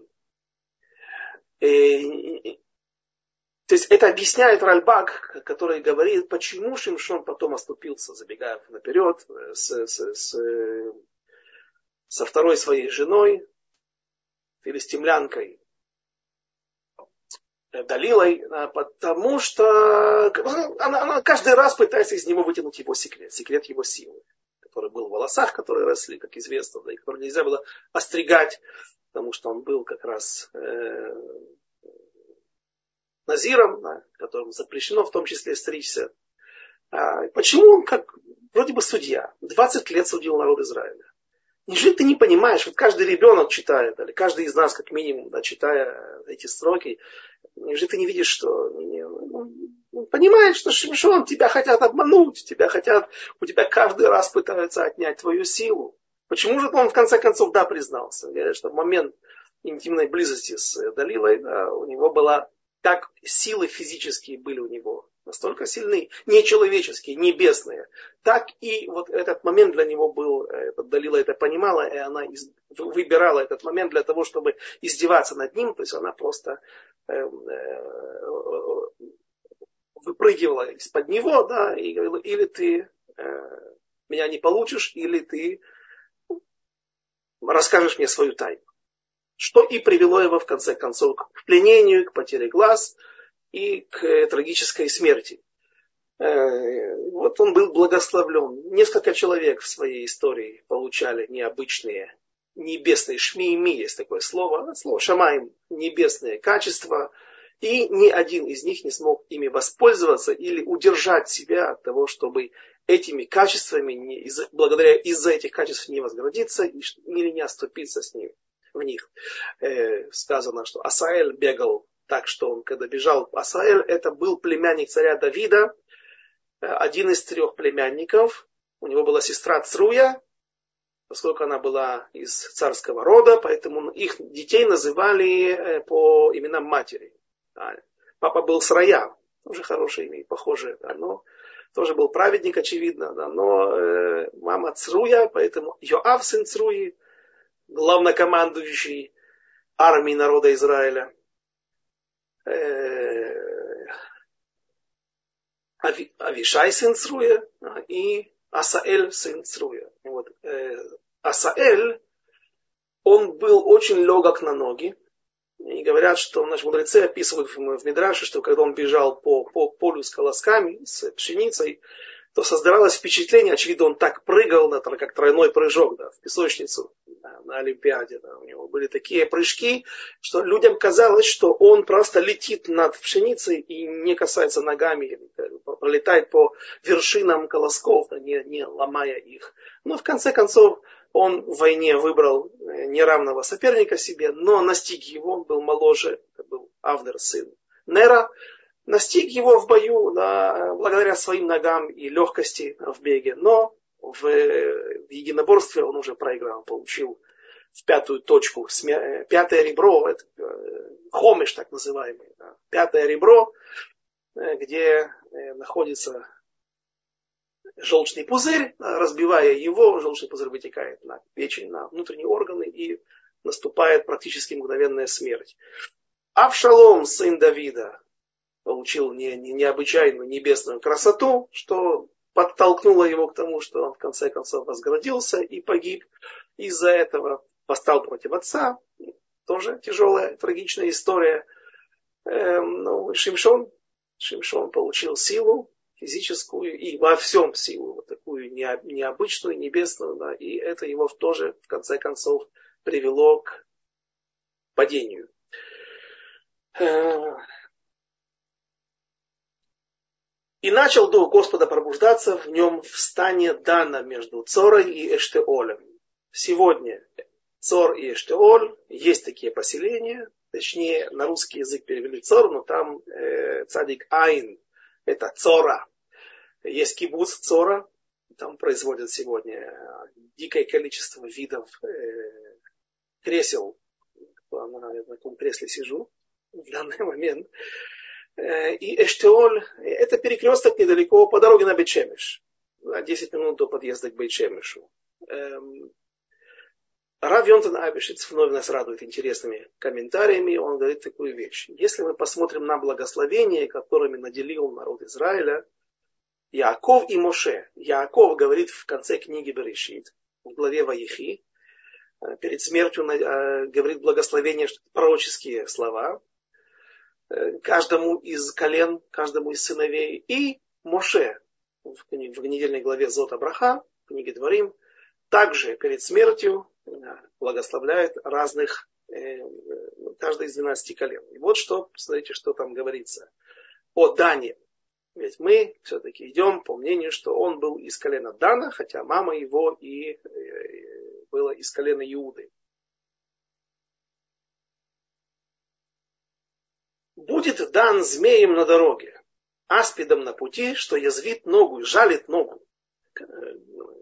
То есть это объясняет Ральбак, который говорит, почему Шимшон потом оступился, забегая наперед, э, с, с, с, со второй своей женой, филистимлянкой э, Далилой, а, потому что она, она каждый раз пытается из него вытянуть его секрет, секрет его силы, который был в волосах, которые росли, как известно, да, и который нельзя было остригать, потому что он был как раз э, назиром, да, которому запрещено в том числе стричься. А, почему он как вроде бы судья, 20 лет судил народ Израиля? Неужели ты не понимаешь, вот каждый ребенок читает, или каждый из нас, как минимум, да, читая эти строки, неужели ты не видишь, что ну, он понимает, что Шимшон, тебя хотят обмануть, тебя хотят, у тебя каждый раз пытаются отнять твою силу. Почему же он в конце концов да признался? Говорят, что в момент интимной близости с Далилой да, у него была как силы физические были у него, настолько сильны, нечеловеческие, небесные, так и вот этот момент для него был, э, Далила это понимала, и она из, выбирала этот момент для того, чтобы издеваться над ним, то есть она просто э, э, выпрыгивала из-под него, да, и говорила, или ты э, меня не получишь, или ты расскажешь мне свою тайну. Что и привело его в конце концов к пленению, к потере глаз и к трагической смерти. Э, вот он был благословлен. Несколько человек в своей истории получали необычные небесные шмиими, есть такое слово, слово шамаем, небесные качества, и ни один из них не смог ими воспользоваться или удержать себя от того, чтобы этими качествами, не, из, благодаря из-за этих качеств не возгордиться или не оступиться с ними, в них. Э, сказано, что Асаэль бегал так, что он, когда бежал, Асаэль это был племянник царя Давида, э, один из трех племянников. У него была сестра Цруя, поскольку она была из царского рода, поэтому их детей называли э, по именам матери. Папа был Срая, тоже хорошее имя, похожее, да, но тоже был праведник, очевидно, да, но э, мама Цруя, поэтому Йоав сын Цруи, главнокомандующий армией народа Израиля. Э, Ави, Авишай сын Цруя и Асаэль сын Цруя. Вот, э, Асаэль, он был очень легок на ноги, и говорят, что наши мудрецы описывают в Мидраше, что когда он бежал по, по полю с колосками, с пшеницей, то создавалось впечатление, очевидно, он так прыгал, да, как тройной прыжок да, в песочницу да, на Олимпиаде. Да. У него были такие прыжки, что людям казалось, что он просто летит над пшеницей и не касается ногами, пролетает по вершинам колосков, да, не, не ломая их. Но в конце концов он в войне выбрал э, неравного соперника себе, но настиг его, он был моложе, это был Авнер, сын Нера, настиг его в бою да, благодаря своим ногам и легкости в беге, но в, в единоборстве он уже проиграл, получил в пятую точку, э, пятое ребро, это, э, хомиш так называемый, да, пятое ребро, где находится желчный пузырь, разбивая его, желчный пузырь вытекает на печень, на внутренние органы и наступает практически мгновенная смерть. Авшалом, сын Давида, получил не, не, необычайную небесную красоту, что подтолкнуло его к тому, что он в конце концов возгородился и погиб. Из-за этого восстал против отца. Тоже тяжелая, трагичная история. Эм, ну, Шимшон, Шимшон получил силу, физическую и во всем силу, вот такую необычную, небесную, да, и это его тоже, в конце концов, привело к падению. И начал дух Господа пробуждаться в нем в Дана между Цорой и Эштеолем. Сегодня Цор и Эштеоль, есть такие поселения, точнее на русский язык перевели Цор, но там э, цадик Айн, это Цора, есть кибуц Цора, там производят сегодня дикое количество видов э, кресел. Я на таком кресле сижу в данный момент. Э, и Эштеоль, это перекресток недалеко по дороге на Бечемиш. 10 минут до подъезда к Бейчемишу. Эм, Рав Йонтон Абишиц вновь нас радует интересными комментариями. Он говорит такую вещь. Если мы посмотрим на благословения, которыми наделил народ Израиля, Яков и Моше. Яков говорит в конце книги Берешит, в главе Ваихи, э, перед смертью э, говорит благословение, пророческие слова, каждому из колен, каждому из сыновей. И Моше в, в недельной главе Зота Браха, в книге Дворим, также перед смертью благословляет разных, каждый из 12 колен. И вот что, смотрите, что там говорится о Дане. Ведь мы все-таки идем по мнению, что он был из колена Дана, хотя мама его и э, была из колена Иуды. Будет дан змеем на дороге, аспидом на пути, что язвит ногу и жалит ногу,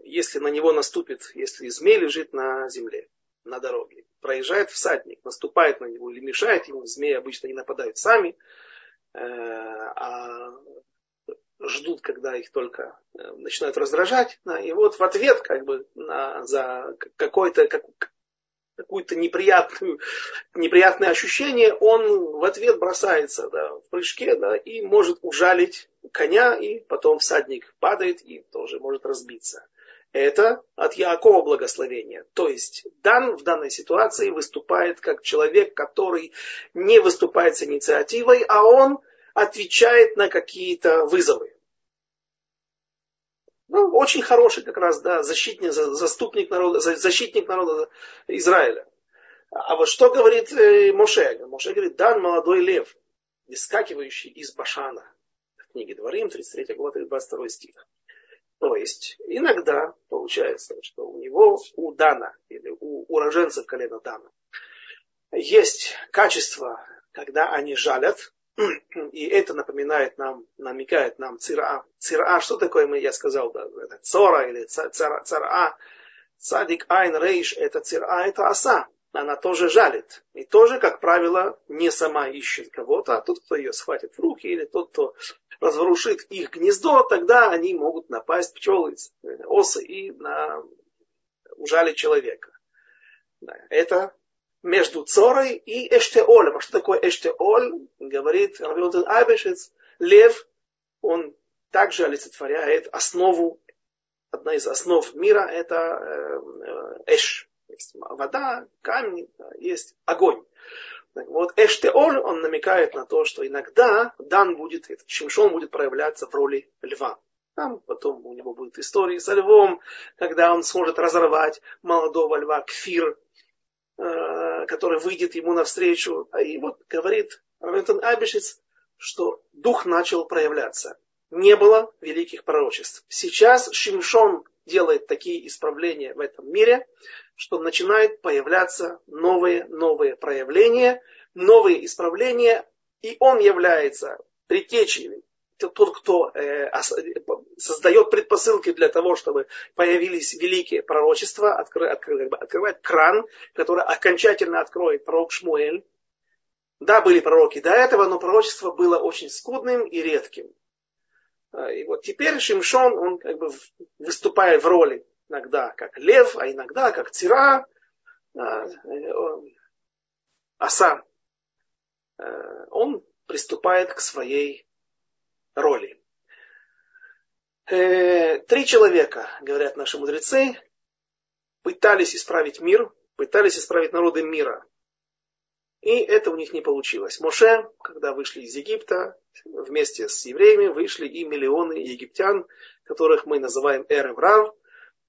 если на него наступит, если змей лежит на земле, на дороге. Проезжает всадник, наступает на него или мешает ему, змеи обычно не нападают сами, а ждут, когда их только начинают раздражать. И вот в ответ как бы на, за какой-то как, какую-то неприятную, неприятное ощущение, он в ответ бросается да, в прыжке да, и может ужалить коня, и потом всадник падает и тоже может разбиться. Это от Яакова благословения. То есть Дан в данной ситуации выступает как человек, который не выступает с инициативой, а он отвечает на какие-то вызовы. Ну, очень хороший как раз, да, защитник, заступник народа, защитник народа Израиля. А вот что говорит э, Моше? Моше говорит, дан молодой лев, выскакивающий из Башана. В книге Дворим, 33 глава, 22 стих. То есть, иногда получается, что у него, у Дана, или у уроженцев колена Дана, есть качество, когда они жалят, и это напоминает нам, намекает нам цира. Цира, что такое мы, я сказал, да, это цора или цара, цара. Садик айн рейш, это цира, это оса. Она тоже жалит. И тоже, как правило, не сама ищет кого-то, а тот, кто ее схватит в руки, или тот, кто разворушит их гнездо, тогда они могут напасть пчелы, осы и на, ужалить человека. Это между Цорой и Эштеолем. А что такое Эштеоль? Говорит Равиотен Айбешец, лев, он также олицетворяет основу, одна из основ мира, это э, Эш. Есть вода, камень, есть огонь. Вот Эштеоль, он намекает на то, что иногда Дан будет, Шимшон будет проявляться в роли льва. Там потом у него будет история со львом, когда он сможет разорвать молодого льва, кфир, который выйдет ему навстречу. И вот говорит Равентон Абишец, что дух начал проявляться. Не было великих пророчеств. Сейчас Шимшон делает такие исправления в этом мире, что начинает появляться новые, новые проявления, новые исправления, и он является предтечей тот, кто э, создает предпосылки для того, чтобы появились великие пророчества, откры, откры, открывает кран, который окончательно откроет пророк Шмуэль. Да, были пророки до этого, но пророчество было очень скудным и редким. А, и вот теперь Шимшон, он как бы выступает в роли иногда как лев, а иногда как тира, а, э, оса. Э, он приступает к своей роли. Э, три человека, говорят наши мудрецы, пытались исправить мир, пытались исправить народы мира. И это у них не получилось. Моше, когда вышли из Египта, вместе с евреями вышли и миллионы египтян, которых мы называем Эреврав,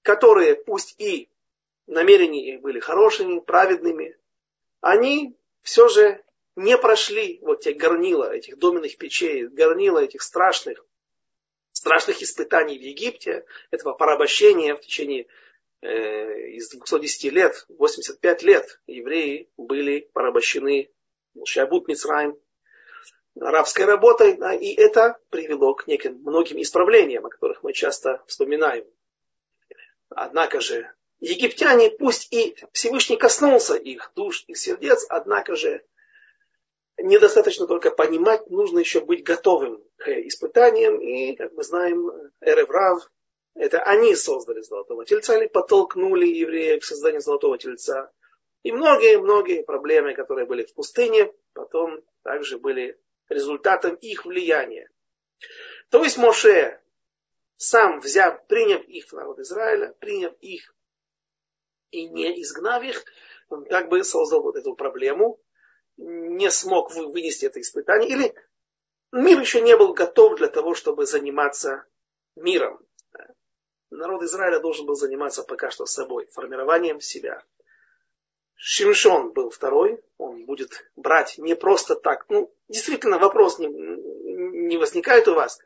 которые пусть и намерения их были хорошими, праведными, они все же не прошли вот те горнила, этих доменных печей, горнила этих страшных, страшных испытаний в Египте, этого порабощения в течение э, из 210 лет, 85 лет евреи были порабощены Шабут Мицраем, арабской работой, да, и это привело к неким многим исправлениям, о которых мы часто вспоминаем. Однако же египтяне, пусть и Всевышний коснулся их душ, их сердец, однако же недостаточно только понимать, нужно еще быть готовым к испытаниям. И, как мы знаем, Эреврав, это они создали золотого тельца или подтолкнули евреев к созданию золотого тельца. И многие-многие проблемы, которые были в пустыне, потом также были результатом их влияния. То есть Моше, сам взяв, приняв их в народ Израиля, приняв их и не изгнав их, он как бы создал вот эту проблему, не смог вынести это испытание, или мир еще не был готов для того, чтобы заниматься миром. Народ Израиля должен был заниматься пока что собой, формированием себя. Шимшон был второй, он будет брать не просто так. Ну, действительно, вопрос не, не возникает у вас,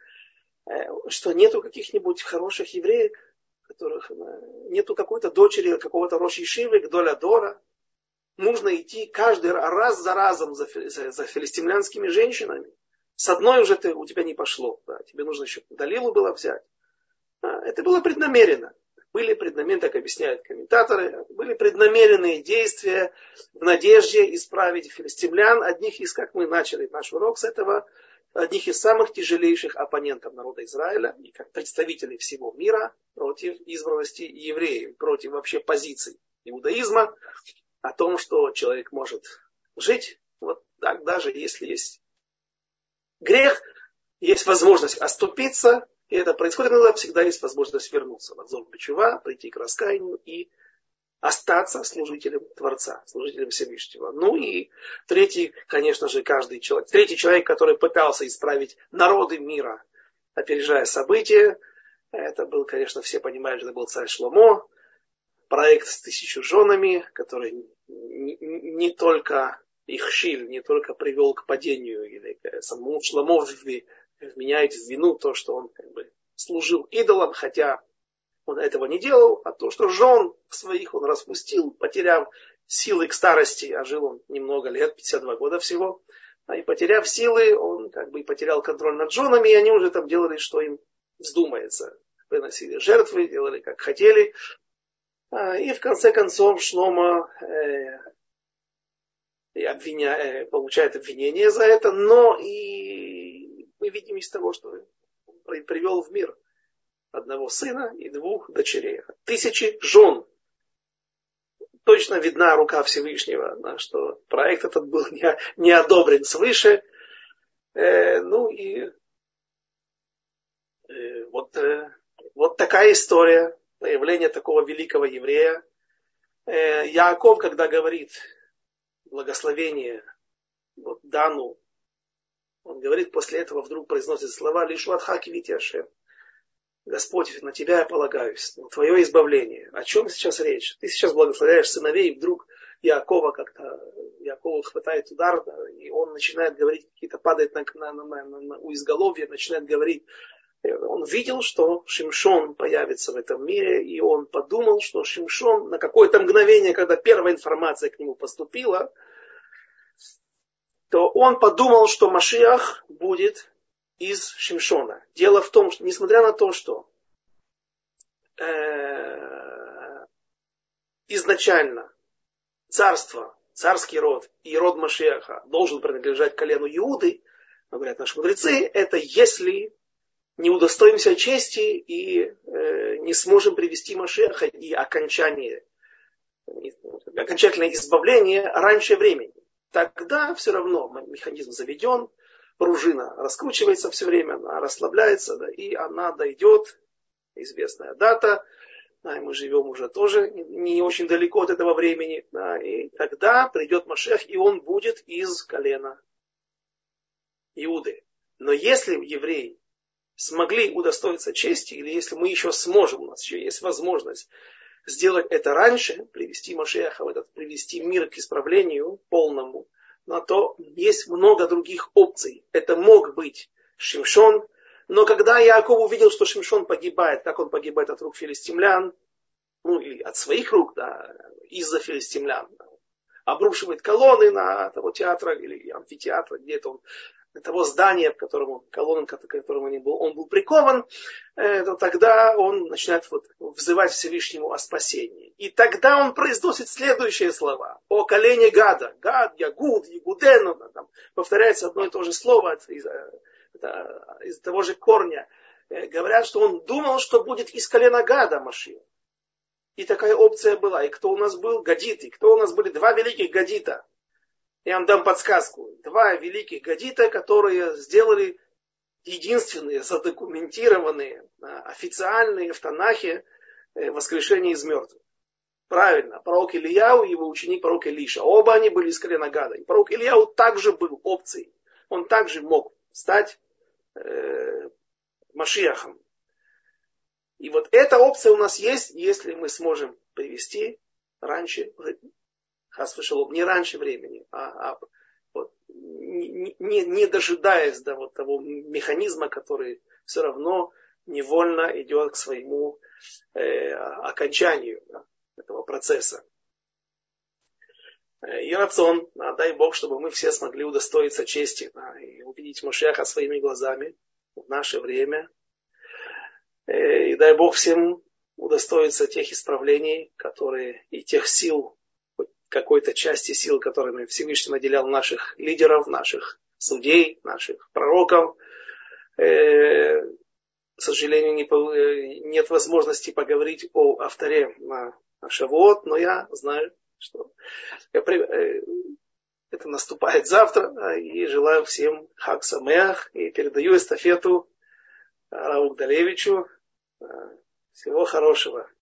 э, что нету каких-нибудь хороших евреев, которых э, нету какой-то дочери какого-то Роши Шивы, Гдоля Дора, нужно идти каждый раз за разом за, за, за филистимлянскими женщинами. С одной уже ты, у тебя не пошло. Да, тебе нужно еще Далилу было взять. А, это было преднамеренно. Были преднамеренные, так объясняют комментаторы, были преднамеренные действия в надежде исправить филистимлян. Одних из, как мы начали наш урок с этого, одних из самых тяжелейших оппонентов народа Израиля и как представителей всего мира против избранности евреев, против вообще позиций иудаизма о том, что человек может жить вот так, даже если есть грех, есть возможность оступиться, и это происходит иногда, всегда есть возможность вернуться в Азов Бичува, прийти к раскаянию и остаться служителем Творца, служителем Всевышнего. Ну и третий, конечно же, каждый человек. Третий человек, который пытался исправить народы мира, опережая события, это был, конечно, все понимают, что это был царь Шломо, проект с тысячу женами, который не, только их шиль, не только привел к падению, или самому Шломо вменяет в вину то, что он как бы служил идолам, хотя он этого не делал, а то, что жен своих он распустил, потеряв силы к старости, а жил он немного лет, 52 года всего, а и потеряв силы, он как бы потерял контроль над женами, и они уже там делали, что им вздумается. Приносили жертвы, делали как хотели. А, и в конце концов Шлома э, обвиня, э, получает обвинение за это, но и мы видим из того, что привел в мир одного сына и двух дочерей. Тысячи жен. Точно видна рука Всевышнего, да, что проект этот был не, не одобрен свыше. Э, ну и э, вот, э, вот такая история появления такого великого еврея. Э, Яаков, когда говорит благословение вот, Дану, он говорит, после этого вдруг произносит слова «Лишь ватхаки витяшем». Господь, на Тебя я полагаюсь, на Твое избавление. О чем сейчас речь? Ты сейчас благословляешь сыновей, и вдруг Якова как-то, Якова хватает удар, и он начинает говорить, какие-то падает на, на, на, на, на, у изголовья, начинает говорить. Он видел, что Шимшон появится в этом мире, и он подумал, что Шимшон на какое-то мгновение, когда первая информация к нему поступила, то он подумал, что Машиах будет из Шимшона. Дело в том, что несмотря на то, что э, изначально царство, царский род и род Машеха должен принадлежать колену Иуды, говорят наши мудрецы, это если не удостоимся чести и э, не сможем привести Машеха и окончание, окончательное избавление раньше времени. Тогда все равно механизм заведен, пружина раскручивается все время, она расслабляется, да, и она дойдет, известная дата, да, и мы живем уже тоже не очень далеко от этого времени, да, и тогда придет Машех, и он будет из колена Иуды. Но если евреи смогли удостоиться чести, или если мы еще сможем, у нас еще есть возможность сделать это раньше, привести Машеха в этот, привести мир к исправлению полному, на то есть много других опций. Это мог быть Шимшон, но когда Яков увидел, что Шимшон погибает, как он погибает от рук филистимлян, ну или от своих рук, да, из-за филистимлян, обрушивает колонны на того театра или амфитеатра, где-то он того здания, к которому, колонн, к которому он был, он был прикован, э, то тогда он начинает вот взывать Всевышнему о спасении. И тогда он произносит следующие слова. О колене Гада. Гад, Ягуд, Ягуден. Там повторяется одно и то же слово из, э, из того же корня. Э, говорят, что он думал, что будет из колена Гада Машин. И такая опция была. И кто у нас был? Гадиты. Кто у нас были? Два великих Гадита я вам дам подсказку. Два великих гадита, которые сделали единственные задокументированные, официальные в Танахе э, воскрешения из мертвых. Правильно, пророк Ильяу и его ученик пророк Илиша. Оба они были из колена Гада. И пророк Ильяу также был опцией. Он также мог стать э, Машиахом. И вот эта опция у нас есть, если мы сможем привести раньше хасвышалом, не раньше времени, а, а вот, не, не, не дожидаясь до вот того механизма, который все равно невольно идет к своему э, окончанию да, этого процесса. И рацион, да, дай Бог, чтобы мы все смогли удостоиться чести да, и увидеть Машеха своими глазами в наше время. Э, и дай Бог всем удостоиться тех исправлений, которые и тех сил, какой-то части сил, которыми Всевышний наделял наших лидеров, наших судей, наших пророков. Э, к сожалению, не, э, нет возможности поговорить о авторе на, на Шавуот, но я знаю, что я, э, это наступает завтра, и желаю всем хак самеах, и передаю эстафету Раук Далевичу. Всего хорошего.